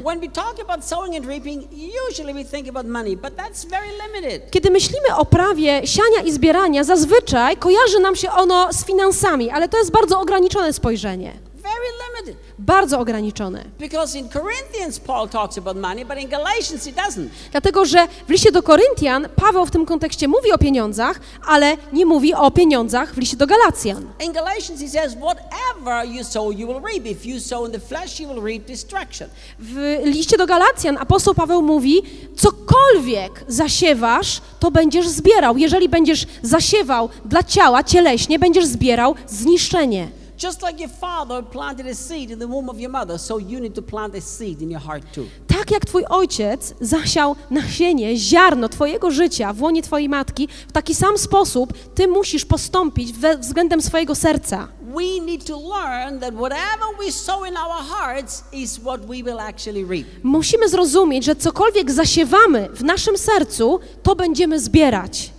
Kiedy myślimy o prawie siania i zbierania, zazwyczaj kojarzy nam się ono z finansami, ale to jest bardzo ograniczone spojrzenie. Very limited. Bardzo ograniczone. Because in Corinthians, Paul talks about money, but in Galatians, he doesn't. Dlatego, że w liście do Koryntian Paweł w tym kontekście mówi o pieniądzach, ale nie mówi o pieniądzach w liście do Galacjan. In Galatians, he says, Whatever you sow, you will reap. If you sow in the flesh, you will reap destruction. W liście do Galacjan apostoł Paweł mówi: cokolwiek zasiewasz, to będziesz zbierał. Jeżeli będziesz zasiewał dla ciała cieleśnie, będziesz zbierał zniszczenie. Just like your father planted a seed in the womb of your mother, so you need to plant a seed in your heart too. Tak jak twój ojciec zasiał nasienie, ziarno twojego życia w łonie twojej matki, w taki sam sposób ty musisz postąpić we, względem swojego serca. We need to learn that whatever we sow in our hearts is what we will actually reap. Musimy zrozumieć, że cokolwiek zasiewamy w naszym sercu, to będziemy zbierać.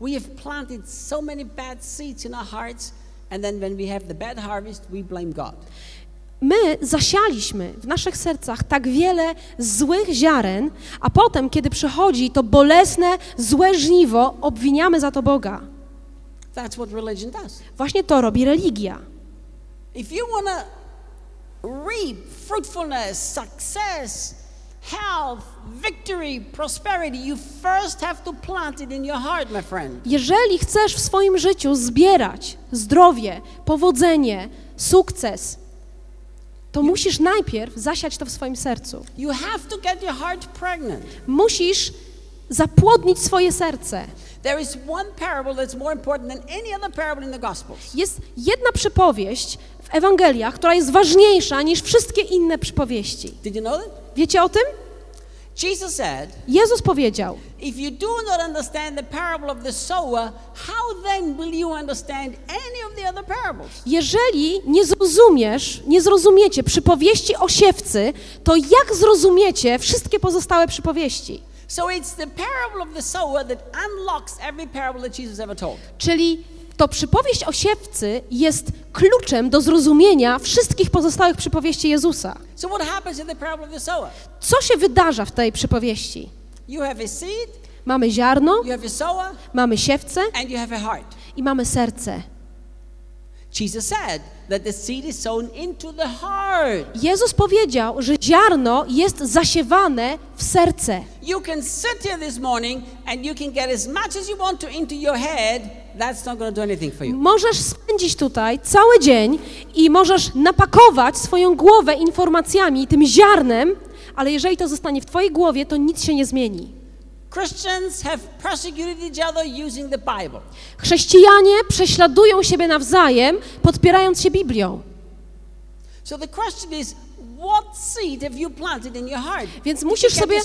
We have planted so many bad seeds in our hearts, and then when we have the bad harvest, we blame God. My zasialiśmy w naszych sercach tak wiele złych ziaren, a potem, kiedy przychodzi to bolesne, złe żniwo, obwiniamy za to Boga. That's what religion does. Właśnie to robi religia. If you want to reap fruitfulness, success, health, victory, prosperity, you first have to plant it in your heart, my friend. Jeżeli chcesz w swoim życiu zbierać zdrowie, powodzenie, sukces, to musisz najpierw zasiać to w swoim sercu. You have to get your heart pregnant. Musisz zapłodnić swoje serce. Jest jedna przypowieść w Ewangeliach, która jest ważniejsza niż wszystkie inne przypowieści. Did you know that? Wiecie o tym? Jesus said, Jezus powiedział? Jeżeli nie zrozumiesz, nie zrozumiecie przypowieści o siewcy, to jak zrozumiecie wszystkie pozostałe przypowieści? Czyli to przypowieść o siewcy jest kluczem do zrozumienia wszystkich pozostałych przypowieści Jezusa. Co się wydarza w tej przypowieści? Mamy ziarno, mamy siewcę i mamy serce. Jezus powiedział, że ziarno jest zasiewane w serce. You can sit here this morning and you can get as much as you want to into your head. That's not going to do anything for you. Możesz spędzić tutaj cały dzień i możesz napakować swoją głowę informacjami, tym ziarnem, ale jeżeli to zostanie w Twojej głowie, to nic się nie zmieni. Christians have persecuted each other using the Bible. Chrześcijanie prześladują siebie nawzajem, podpierając się Biblią. So the question is, what seed have you planted in your heart? Więc musisz sobie,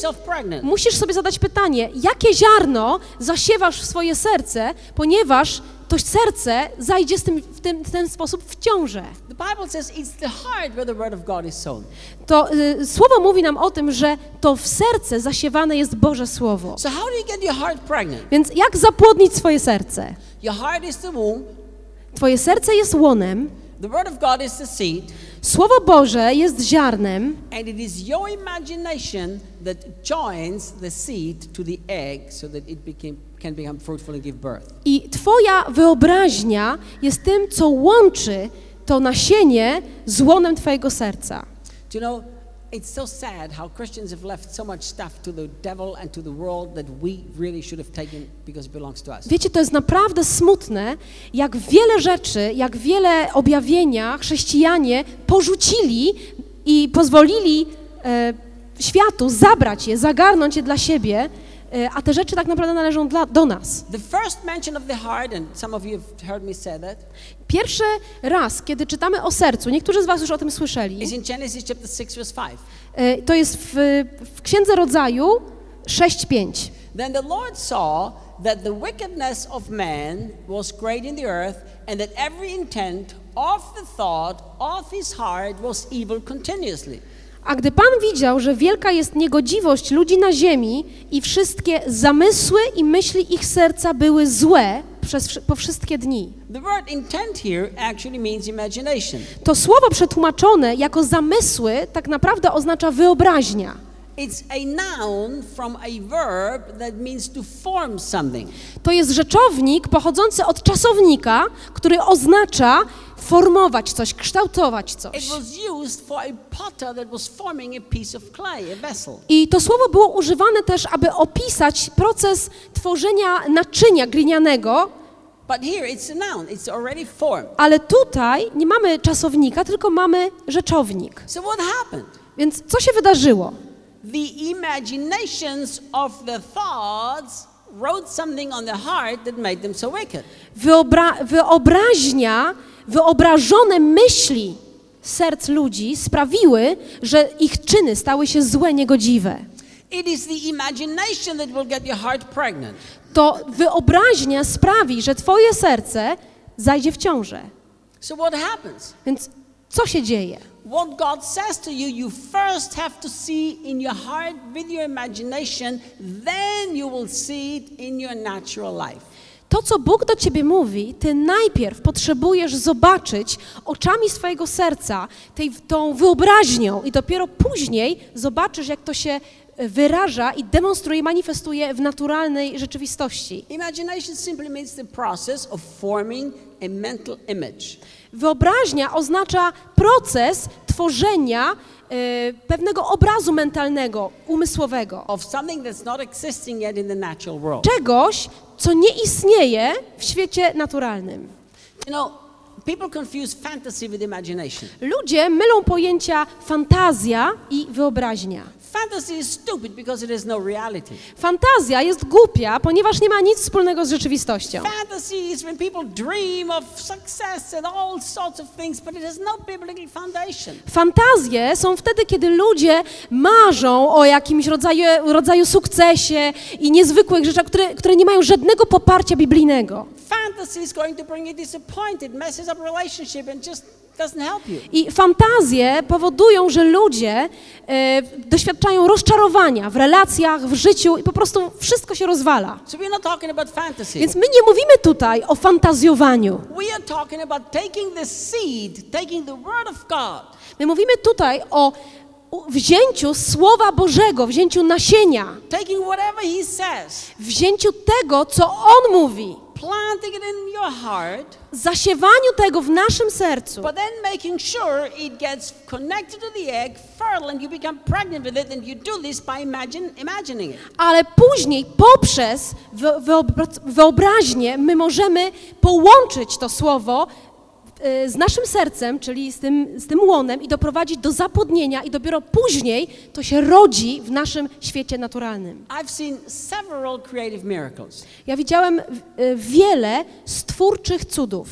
musisz sobie zadać pytanie, jakie ziarno zasiewasz w swoje serce, ponieważ to serce zajdzie z tym, w, tym, w ten sposób w ciążę. To y, słowo mówi nam o tym, że to w serce zasiewane jest Boże Słowo. So how do you get your heart pregnant? Więc jak zapłodnić swoje serce? Your heart is the womb. Twoje serce jest łonem, The word of God is the seed. Słowo Boże jest ziarnem And it is your imagination that joins the seed to the egg so that it became, can become fruitful and give birth. i Twoja wyobraźnia jest tym, co łączy to nasienie z łonem Twojego serca. Do you know, it's so sad how Christians have left so much stuff to the devil and to the world that we really should have taken because it belongs to us. Wiecie, to jest naprawdę smutne, jak wiele rzeczy, jak wiele objawienia chrześcijanie porzucili i pozwolili e, światu zabrać je, zagarnąć je dla siebie, a te rzeczy tak naprawdę należą dla, do nas. Pierwszy raz, kiedy czytamy o sercu, niektórzy z Was już o tym słyszeli, is in Genesis chapter 6, verse 5. e, to jest w, w Księdze Rodzaju 6.5. Then the Lord saw that the wickedness of man was great in the earth, and that every intent of the thought of his heart was evil continuously. A gdy Pan widział, że wielka jest niegodziwość ludzi na ziemi i wszystkie zamysły i myśli ich serca były złe przez, po wszystkie dni. To słowo przetłumaczone jako zamysły tak naprawdę oznacza wyobraźnia. It's a noun from a verb that means to form something. To jest rzeczownik pochodzący od czasownika, który oznacza formować coś, kształtować coś. I to słowo było używane też, aby opisać proces tworzenia naczynia glinianego, But here it's a noun, it's already formed. ale tutaj nie mamy czasownika, tylko mamy rzeczownik. So what happened? Więc co się wydarzyło? The imaginations of the thoughts wrote something on the heart that made them so wicked. Wyobra- wyobraźnia, wyobrażone myśli serc ludzi sprawiły, że ich czyny stały się złe, niegodziwe. It is the imagination that will get your heart pregnant. To wyobraźnia sprawi, że twoje serce zajdzie w ciążę. So what happens? Więc co się dzieje? What God says to you, you first have to see in your heart with your imagination, then you will see it in your natural life. To, co Bóg do ciebie mówi, ty najpierw potrzebujesz zobaczyć oczami swojego serca, tej, tą wyobraźnią, i dopiero później zobaczysz, jak to się e, wyraża i demonstruje, manifestuje w naturalnej rzeczywistości. Imagination simply means the process of forming a mental image. Wyobraźnia oznacza proces tworzenia e, pewnego obrazu mentalnego, umysłowego. Czegoś, co nie istnieje w świecie naturalnym. You know. Ludzie mylą pojęcia fantazja i wyobraźnia. Fantasy is stupid because it has no reality. Fantazja jest głupia, ponieważ nie ma nic wspólnego z rzeczywistością. Fantazje są wtedy, kiedy ludzie marzą o jakimś rodzaju, rodzaju sukcesie i niezwykłych rzeczach, które, które nie mają żadnego poparcia biblijnego. Fantasy is going to bring you disappointed, messes up relationship, and just. I fantazje powodują, że ludzie e, doświadczają rozczarowania w relacjach, w życiu i po prostu wszystko się rozwala. So. Więc my nie mówimy tutaj o fantazjowaniu. Seed, My mówimy tutaj o wzięciu Słowa Bożego, wzięciu nasienia, taking whatever He says, wzięciu tego, co On mówi, planting it in your heart, zasiewaniu tego w naszym sercu, but then making sure it gets connected to the egg, fertile, and you become pregnant with it, and you do this by imagine, imagining it. ale później poprzez wyo- wyobra- wyobraźnię my możemy połączyć to Słowo z naszym sercem, czyli z tym, z tym łonem i doprowadzić do zapłodnienia i dopiero później to się rodzi w naszym świecie naturalnym. Ja widziałem e, wiele stwórczych cudów.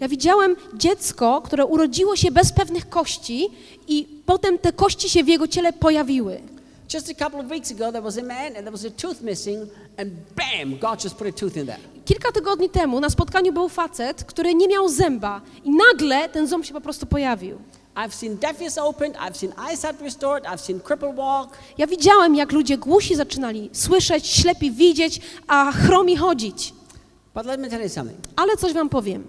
Ja widziałem dziecko, które urodziło się bez pewnych kości i potem te kości się w jego ciele pojawiły. Just a couple of weeks ago, there was a man and there was a tooth missing, and bam, God just put a tooth in there. Kilka tygodni temu na spotkaniu był facet, który nie miał zęba i nagle ten ząb się po prostu pojawił. I've seen deaf ears opened, I've seen eyesight restored, I've seen crippled walk. Ja widziałem, jak ludzie głusi zaczynali słyszeć, ślepi widzieć, a chromi chodzić. But let me tell you something. Ale coś wam powiem.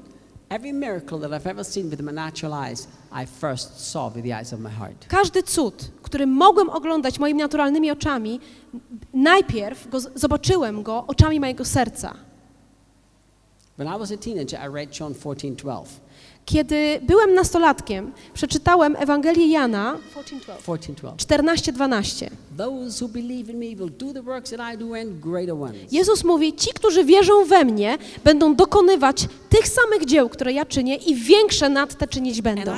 Every miracle that I've ever seen with my natural eyes, I first saw with the eyes of my heart. Każdy cud, który mogłem oglądać moimi naturalnymi oczami, najpierw go, zobaczyłem go oczami mojego serca. When I was a teenager, I read John 14, 12. Kiedy byłem nastolatkiem, przeczytałem Ewangelię Jana 14, 12. 14-12. Those who believe in me will do the works that I do and greater ones. Jezus mówi, ci, którzy wierzą we mnie, będą dokonywać tych samych dzieł, które ja czynię i większe nad te czynić będą.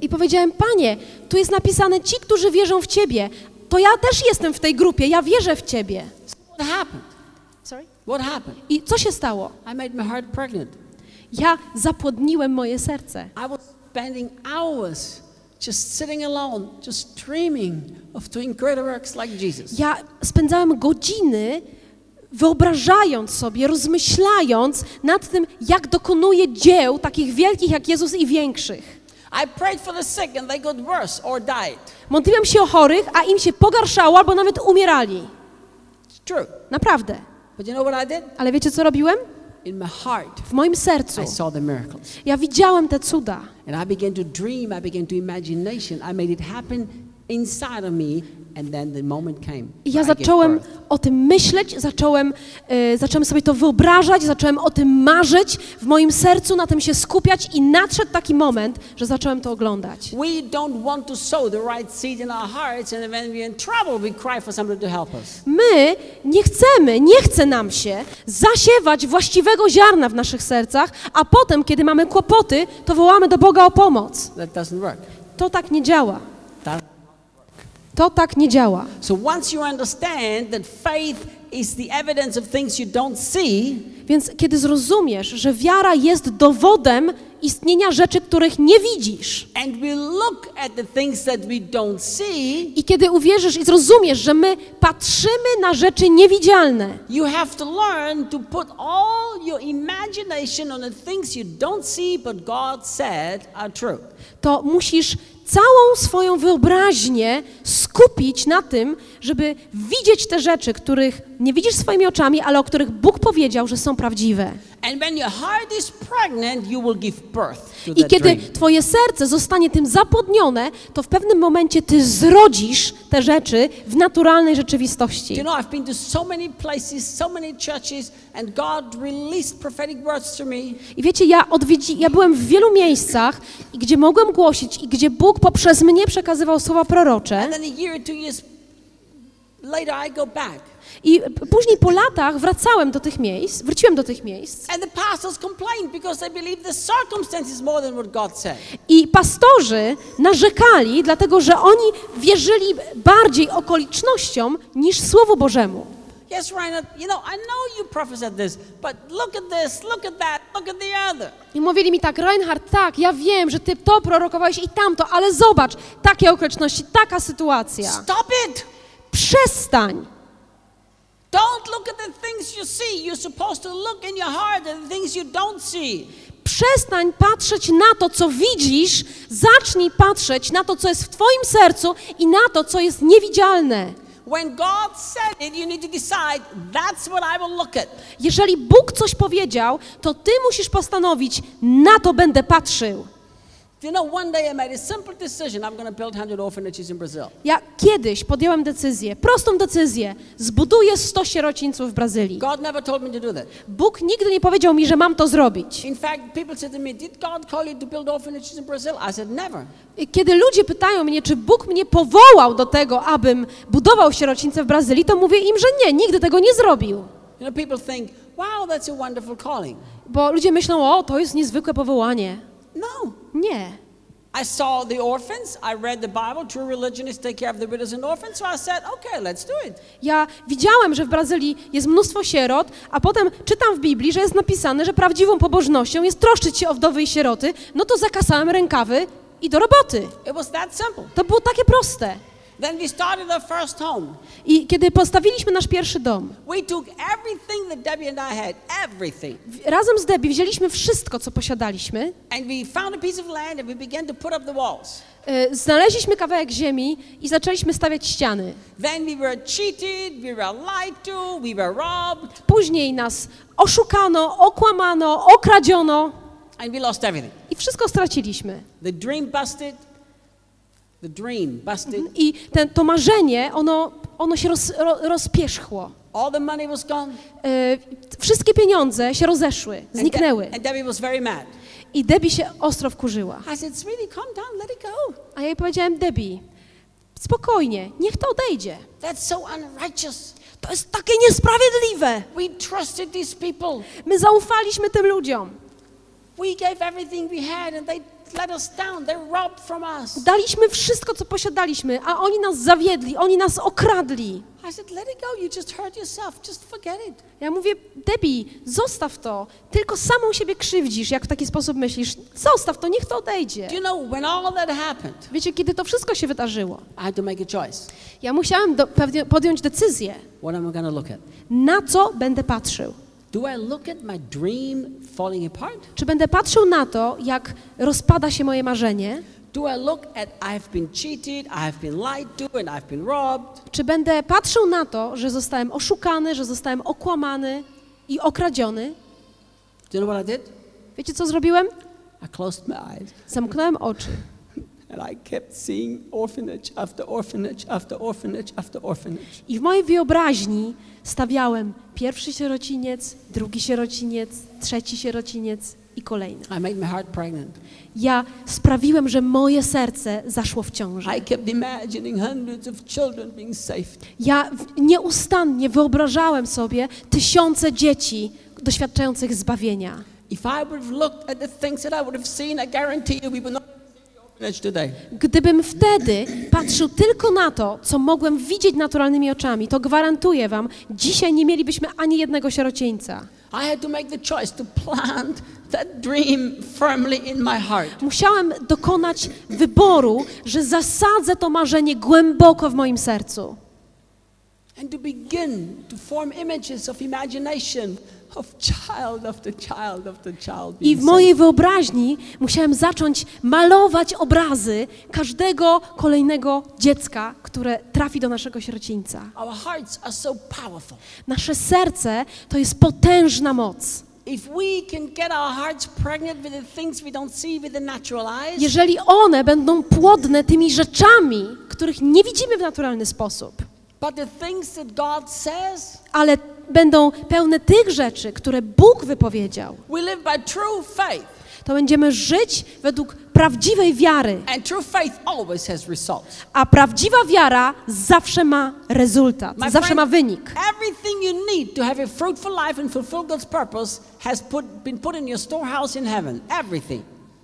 I powiedziałem, Panie, tu jest napisane, ci, którzy wierzą w Ciebie, to ja też jestem w tej grupie, ja wierzę w Ciebie. What happened? What happened? I co się stało? I made my heart pregnant. Ja zapłodniłem moje serce. I was spending hours just sitting alone, just dreaming of doing greater works like Jesus. Ja spędzałem godziny wyobrażając sobie, rozmyślając nad tym, jak dokonuje dzieł takich wielkich jak Jezus i większych. I prayed for the sick and they got worse or died. Modliłem się o chorych, a im się pogarszało albo nawet umierali. Naprawdę. But you know what I did? Ale wiecie, co robiłem? In my heart, W moim sercu. I saw the miracles. Ja widziałem te cuda. And I began to dream, I began to imagination. I made it happen inside of me, and then the moment came. I ja zacząłem o tym myśleć, zacząłem, e, zacząłem sobie to wyobrażać, zacząłem o tym marzyć, w moim sercu na tym się skupiać i nadszedł taki moment, że zacząłem to oglądać. My nie chcemy, nie chce nam się zasiewać właściwego ziarna w naszych sercach, a potem, kiedy mamy kłopoty, to wołamy do Boga o pomoc. To tak nie działa. To tak nie działa. so once you understand that faith is the evidence of things you don't see, Więc kiedy zrozumiesz, że wiara jest dowodem istnienia rzeczy, których nie widzisz, see, i kiedy uwierzysz i zrozumiesz, że my patrzymy na rzeczy niewidzialne, to learn to put all your imagination on the things you don't see but God said are true. to musisz całą swoją wyobraźnię skupić na tym, żeby widzieć te rzeczy, których nie widzisz swoimi oczami, ale o których Bóg powiedział, że są prawdziwe. I kiedy twoje serce zostanie tym zapłodnione, to w pewnym momencie ty zrodzisz te rzeczy w naturalnej rzeczywistości. you know, I've been to so many places, so many churches, and God released prophetic words to me. I wiecie, ja, odwiedzi, ja byłem w wielu miejscach, gdzie mogłem głosić i gdzie Bóg poprzez mnie przekazywał słowa prorocze. And then a year two years I później po latach wracałem do tych miejsc, wróciłem do tych miejsc And the pastors complained because they believe the circumstances more than what God said. i pastorzy narzekali, dlatego że oni wierzyli bardziej okolicznościom niż Słowu Bożemu. Yes, Reinhard, you know, I know you prophesied this, but look at this, look at that, look at the other. I mówili mi tak, Reinhard, tak, ja wiem, że ty to prorokowałeś i tamto, ale zobacz, takie okoliczności, taka sytuacja. Stop it! Przestań. Don't look at the things you see. You're supposed to look in your heart at the things you don't see. Przestań patrzeć na to, co widzisz, zacznij patrzeć na to, co jest w Twoim sercu i na to, co jest niewidzialne. Jeżeli Bóg coś powiedział, to Ty musisz postanowić, na to będę patrzył. Do you know, one day I made a simple decision I'm going to build 100 orphanages in Brazil. Ja kiedyś podjęłam decyzję, prostą decyzję, zbuduję 100 sierocińców w Brazylii. God never told me to do that. Bóg nigdy nie powiedział mi, że mam to zrobić. In fact, people said to me, Did God call you to build orphanages in Brazil? I said, Never. Kiedy ludzie pytają mnie, czy Bóg mnie powołał do tego, abym budował sierocińce w Brazylii, to mówię im, że nie, nigdy tego nie zrobił. You know, people think, Wow, that's a wonderful calling. Bo ludzie myślą, o, to jest niezwykłe powołanie. No. Nie. I saw the orphans. I read the Bible. True religion is take care of the widows and orphans. So I said, okay, let's do it. Ja widziałem, że w Brazylii jest mnóstwo sierot, a potem czytam w Biblii, że jest napisane, że prawdziwą pobożnością jest troszczyć się o wdowy i sieroty, no to zakasałem rękawy i do roboty. It was that simple. To było takie proste. Then we started our first home. I kiedy postawiliśmy nasz pierwszy dom, We took everything that Debbie and I had, everything, w- razem z Debbie wzięliśmy wszystko, co posiadaliśmy, and we found a piece of land and we began to put up the walls. znaleźliśmy kawałek ziemi i zaczęliśmy stawiać ściany. Then we were cheated, we were lied to, we were robbed, Później nas oszukano, okłamano, okradziono and we lost everything. i wszystko straciliśmy. The dream busted. Busted. I ten, to marzenie, ono, ono się roz, ro, rozpierzchło. All the money was gone. E, wszystkie pieniądze się rozeszły, zniknęły. I Debbie się ostro wkurzyła. A ja jej powiedziałem, Debbie, spokojnie, niech to odejdzie. That's so unrighteous. To jest takie niesprawiedliwe. We trusted these people. My zaufaliśmy tym ludziom. We gave everything we had and they let us down. They robbed from us. Daliśmy wszystko, co posiadaliśmy, a oni nas zawiedli, oni nas okradli. I said, let it go. You just hurt yourself. Just forget it. Ja mówię, Debbie, zostaw to. Tylko samą siebie krzywdzisz, jak w taki sposób myślisz. Zostaw to, niech to odejdzie. Do you know, when all that happened, Wiecie, kiedy to wszystko się wydarzyło, I had to make a choice. ja musiałem do, podjąć decyzję, What am I look at? na co będę patrzył. Do I look at my dream falling apart? Czy będę patrzył na to, jak rozpada się moje marzenie? Czy będę patrzył na to, że zostałem oszukany, że zostałem okłamany i okradziony? Do you know what I did? Wiecie, co zrobiłem? I closed my eyes Zamknąłem oczy i w mojej wyobraźni stawiałem pierwszy sierociniec, drugi sierociniec, trzeci sierociniec i kolejny. I made my heart pregnant. Ja sprawiłem, że moje serce zaszło w ciążę. Ja nieustannie wyobrażałem sobie tysiące dzieci doświadczających zbawienia. Gdybym wtedy patrzył tylko na to, co mogłem widzieć naturalnymi oczami, to gwarantuję wam, dzisiaj nie mielibyśmy ani jednego heart. Musiałem dokonać wyboru, że zasadzę to marzenie głęboko w moim sercu. And to begin to form images of imagination I w mojej wyobraźni musiałem zacząć malować obrazy każdego kolejnego dziecka, które trafi do naszego sierocińca. Nasze serce to jest potężna moc. Jeżeli one będą płodne tymi rzeczami, których nie widzimy w naturalny sposób, ale będą pełne tych rzeczy, które Bóg wypowiedział, we live by true faith. to będziemy żyć według prawdziwej wiary. A prawdziwa wiara zawsze ma rezultat, My zawsze friend, ma wynik.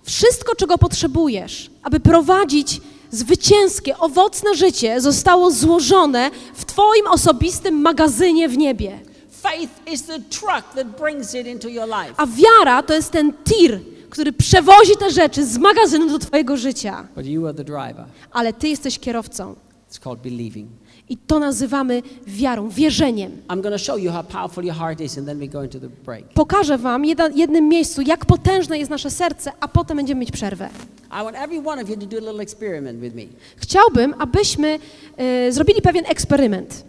Wszystko, czego potrzebujesz, aby prowadzić zwycięskie, owocne życie, zostało złożone w Twoim osobistym magazynie w niebie. Faith is the truck that brings it into your life. A wiara to jest ten tir, który przewozi te rzeczy z magazynu do Twojego życia. But you are the driver. Ale Ty jesteś kierowcą. It's called believing. I to nazywamy wiarą, wierzeniem. I'm going to show you how powerful your heart is, and then we go into the break. Pokażę Wam jedna, jednym miejscu, jak potężne jest nasze serce, a potem będziemy mieć przerwę. I want every one of you to do a little experiment with me. Chciałbym, abyśmy e, zrobili pewien eksperyment.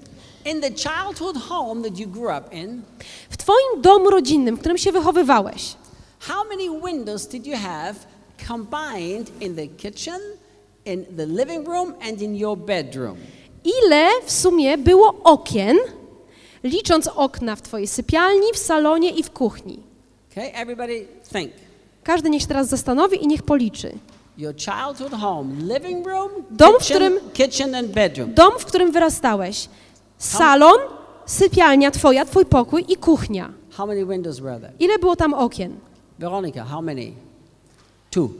In the childhood home that you grew up in, W Twoim domu rodzinnym, w którym się wychowywałeś, how many windows did you have combined in the kitchen, in the living room, and in your bedroom? ile w sumie było okien, licząc okna w Twojej sypialni, w salonie i w kuchni? Okay, everybody think. Każdy niech się teraz zastanowi i niech policzy. Your childhood home, living room, Dom, w kitchen, którym- kitchen and bedroom. Dom, w którym wyrastałeś, salon, sypialnia Twoja, Twój pokój i kuchnia. How many windows were there? Ile było tam okien? Veronica, how many? Two.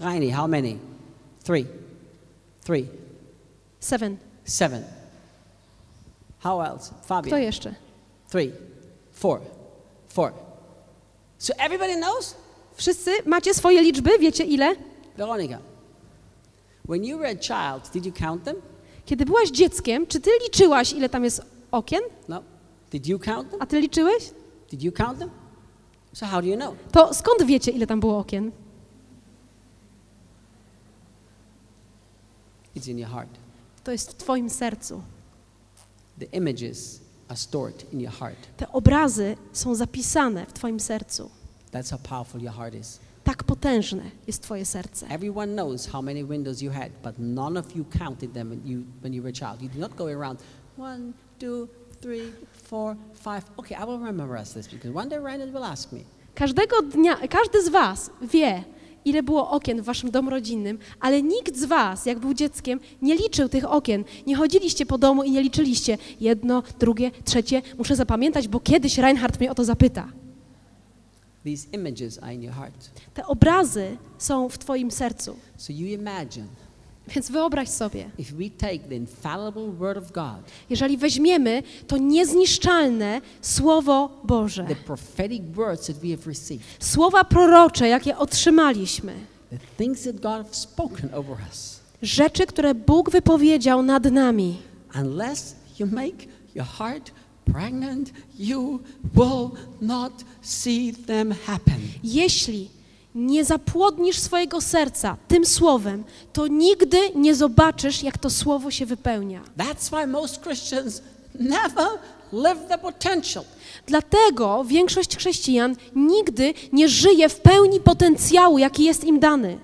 Reini, how many? Three. Three. Seven. Seven. How else? Kto Fabian. jeszcze? Three. Four. Four. So everybody knows? Wszyscy macie swoje liczby? Wiecie ile? Veronica. When you were a child, did you count them? Kiedy byłaś dzieckiem, czy ty liczyłaś, ile tam jest okien? No. Did you count them? A ty liczyłeś? Did you count them? So how do you know? To skąd wiecie, ile tam było okien? It's in your heart. To jest w twoim sercu. The images are stored in your heart. Te obrazy są zapisane w twoim sercu. That's how powerful your heart is. Tak potężne jest twoje serce. Everyone knows how many windows you had, but none of you counted them when you, when you were a child. You do not go around one, two, three, four, five. Okay, I will memorize this because one day Ryan will ask me. Każdego dnia, każdy z was wie, ile było okien w waszym domu rodzinnym, ale nikt z was, jak był dzieckiem, nie liczył tych okien. Nie chodziliście po domu i nie liczyliście jedno, drugie, trzecie. Muszę zapamiętać, bo kiedyś Reinhardt mnie o to zapyta. These images are in your heart. Te obrazy są w twoim sercu. So you imagine Więc wyobraź sobie, if we take the infallible Word of God, jeżeli weźmiemy to niezniszczalne Słowo Boże, the prophetic words that we have received, słowa prorocze, jakie otrzymaliśmy, the things that God has spoken over us, rzeczy, które Bóg wypowiedział nad nami, unless you make your heart pregnant, you will not see them happen. jeśli nie zapłodnisz swojego serca tym słowem, to nigdy nie zobaczysz, jak to słowo się wypełnia. That's why most Christians Dlatego większość chrześcijan nigdy nie żyje w pełni potencjału, jaki jest im dany.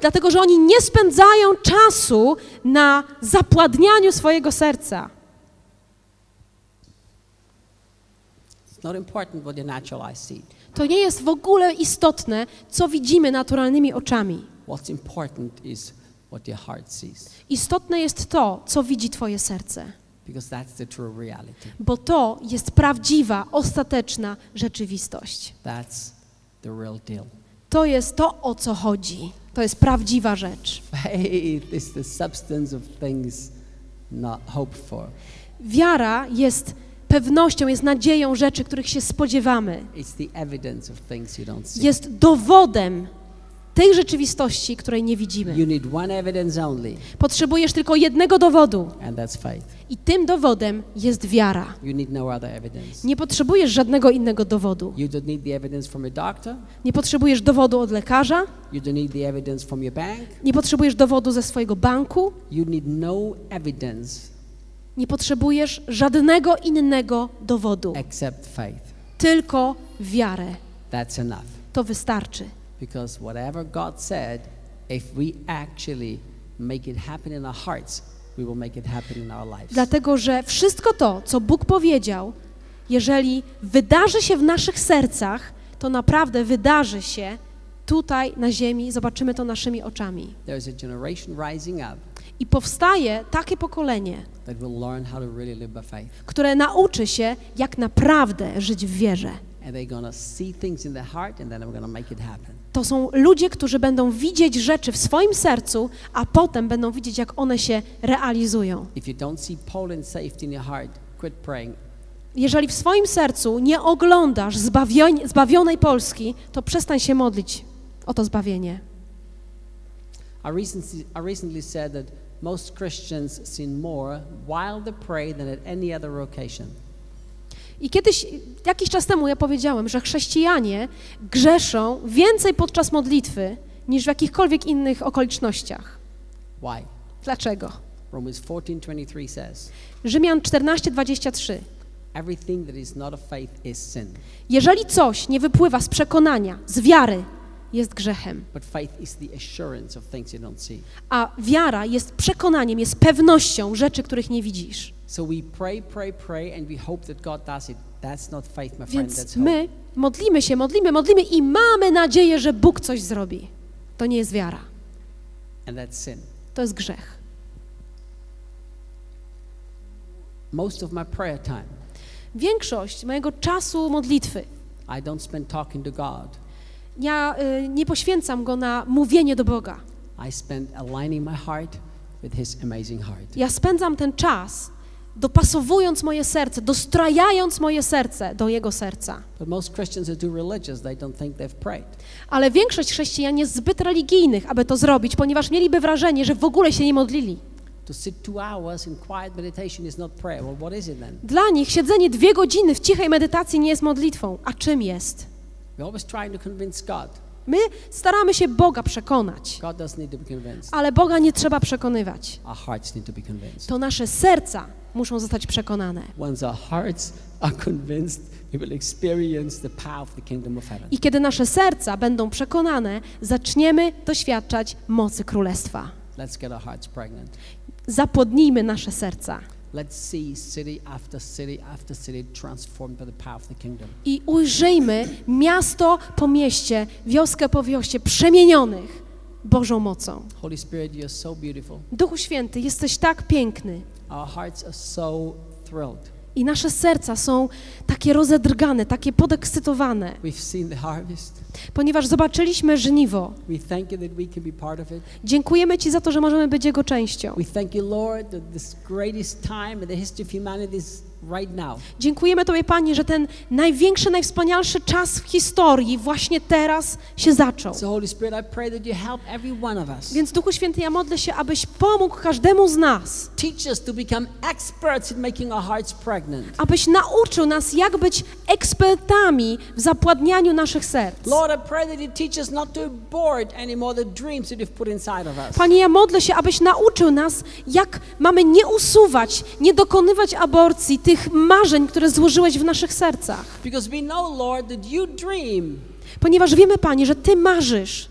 Dlatego, że oni nie spędzają czasu na zapładnianiu swojego serca. To nie jest w ogóle istotne, co widzimy naturalnymi oczami. What's important is what your heart sees. Istotne jest to, co widzi Twoje serce, Because that's the true reality. bo to jest prawdziwa, ostateczna rzeczywistość. That's the real deal. To jest to, o co chodzi. To jest prawdziwa rzecz. Faith is the substance of things not hoped for. Wiara jest pewnością, jest nadzieją rzeczy, których się spodziewamy. It's the evidence of things you don't see. Jest dowodem tej rzeczywistości, której nie widzimy. Potrzebujesz tylko jednego dowodu i tym dowodem jest wiara. No. Nie potrzebujesz żadnego innego dowodu. Nie potrzebujesz dowodu od lekarza, nie potrzebujesz dowodu ze swojego banku, no nie potrzebujesz żadnego innego dowodu, tylko wiarę. To wystarczy. Because whatever God said, if we actually make it happen in our hearts, we will make it happen in our lives. Dlatego, że wszystko to, co Bóg powiedział, jeżeli wydarzy się w naszych sercach, to naprawdę wydarzy się tutaj na ziemi, zobaczymy to naszymi oczami. There's a generation rising up I powstaje takie pokolenie, które nauczy się, jak naprawdę żyć w wierze. To są ludzie, którzy będą widzieć rzeczy w swoim sercu, a potem będą widzieć, jak one się realizują. Jeżeli w swoim sercu nie oglądasz zbawion- zbawionej Polski, to przestań się modlić o to zbawienie. I recently, I recently said that most Christians sin more while they pray than at any other occasion. I kiedyś, jakiś czas temu ja powiedziałem, że chrześcijanie grzeszą więcej podczas modlitwy niż w jakichkolwiek innych okolicznościach. Why? Dlaczego? Romans 14:23 says, Rzymian 14:23. "Everything that is not of faith is sin, Jeżeli coś nie wypływa z przekonania, z wiary, jest grzechem. but faith is the assurance of things you don't see." A wiara jest przekonaniem, jest pewnością rzeczy, których nie widzisz. So we pray, pray, pray, and we hope that God does it. That's not faith, my friend. Więc That's hope. my modlimy się, modlimy, modlimy i mamy nadzieję, że Bóg coś zrobi. To nie jest wiara, And that's sin. to jest grzech. Most of my prayer time, Większość mojego czasu modlitwy I don't spend talking to God. ja y, nie poświęcam go na mówienie do Boga. I spend aligning my heart with His amazing heart. Ja spędzam ten czas dopasowując moje serce, dostrajając moje serce do Jego serca. Ale większość chrześcijan jest zbyt religijnych, aby to zrobić, ponieważ mieliby wrażenie, że w ogóle się nie modlili. Dla nich siedzenie dwie godziny w cichej medytacji nie jest modlitwą. A czym jest? My staramy się Boga przekonać, ale Boga nie trzeba przekonywać. To nasze serca muszą zostać przekonane. I kiedy nasze serca będą przekonane, zaczniemy doświadczać mocy Królestwa. Let's get our hearts pregnant. Zapłodnijmy nasze serca i ujrzyjmy miasto po mieście, wioskę po wioście przemienionych Bożą mocą. Holy Spirit, you're so beautiful. Duchu Święty, jesteś tak piękny Our hearts are so thrilled. i nasze serca są takie rozedrgane, takie podekscytowane, We've seen the harvest. ponieważ zobaczyliśmy żniwo. We thank you that we can be part of it. Dziękujemy Ci za to, że możemy być Jego częścią. You, Lord, that this greatest time in the history of humanity is right. Dziękujemy Tobie, Panie, że ten największy, najwspanialszy czas w historii właśnie teraz się zaczął. So, Holy Spirit, I pray that you help every one of us. Więc Duchu Święty, ja modlę się, abyś pomógł każdemu z nas, Teach us to become experts in making our hearts pregnant. abyś nauczył nas, jak być ekspertami w zapładnianiu naszych serc. Lord, I pray that you teach us not to abort anymore the dreams that you've put inside of us. Panie, ja modlę się, abyś nauczył nas, jak mamy nie usuwać, nie dokonywać aborcji tych marzeń, które złożyłeś w naszych sercach. Because we know, Lord, that you dream Ponieważ wiemy, Panie, że Ty marzysz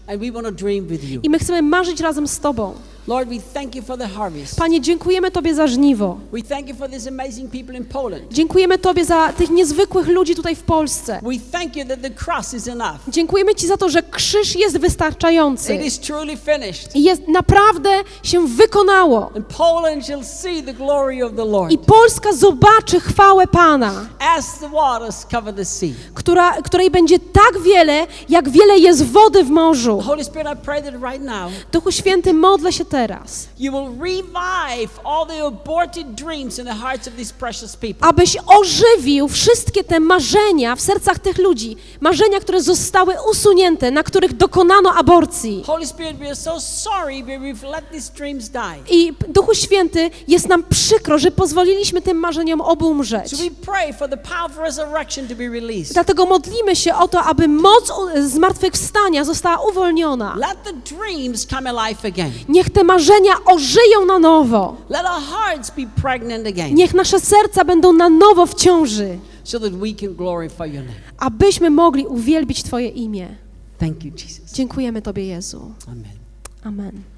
i my chcemy marzyć razem z Tobą. Lord, we thank you for the harvest. Panie, dziękujemy Tobie za żniwo. We thank you for these amazing people in Poland. Dziękujemy Tobie za tych niezwykłych ludzi tutaj w Polsce. We thank you that the cross is enough. Dziękujemy Ci za to, że krzyż jest wystarczający It is truly finished. i jest naprawdę się wykonało. And Poland shall see the glory of the Lord I Polska zobaczy chwałę Pana, as the waters cover the sea. która, której będzie tak wiele, jak wiele jest wody w morzu. Holy Spirit, I pray that right now Duchu Święty, modlę się teraz, You will revive all the aborted dreams in the hearts of these precious people. abyś ożywił wszystkie te marzenia w sercach tych ludzi, marzenia, które zostały usunięte, na których dokonano aborcji. Holy Spirit, we are so sorry but we've let these dreams die. I Duchu Święty, jest nam przykro, że pozwoliliśmy tym marzeniom obumrzeć. So we pray for the power of resurrection to be released. Dlatego modlimy się o to, aby moc zmartwychwstania została uwolniona. Let the dreams come alive again. Niech te marzenia ożyją na nowo. Niech nasze serca będą na nowo w ciąży, abyśmy mogli uwielbić Twoje imię. Dziękujemy Tobie, Jezu. Amen. Amen.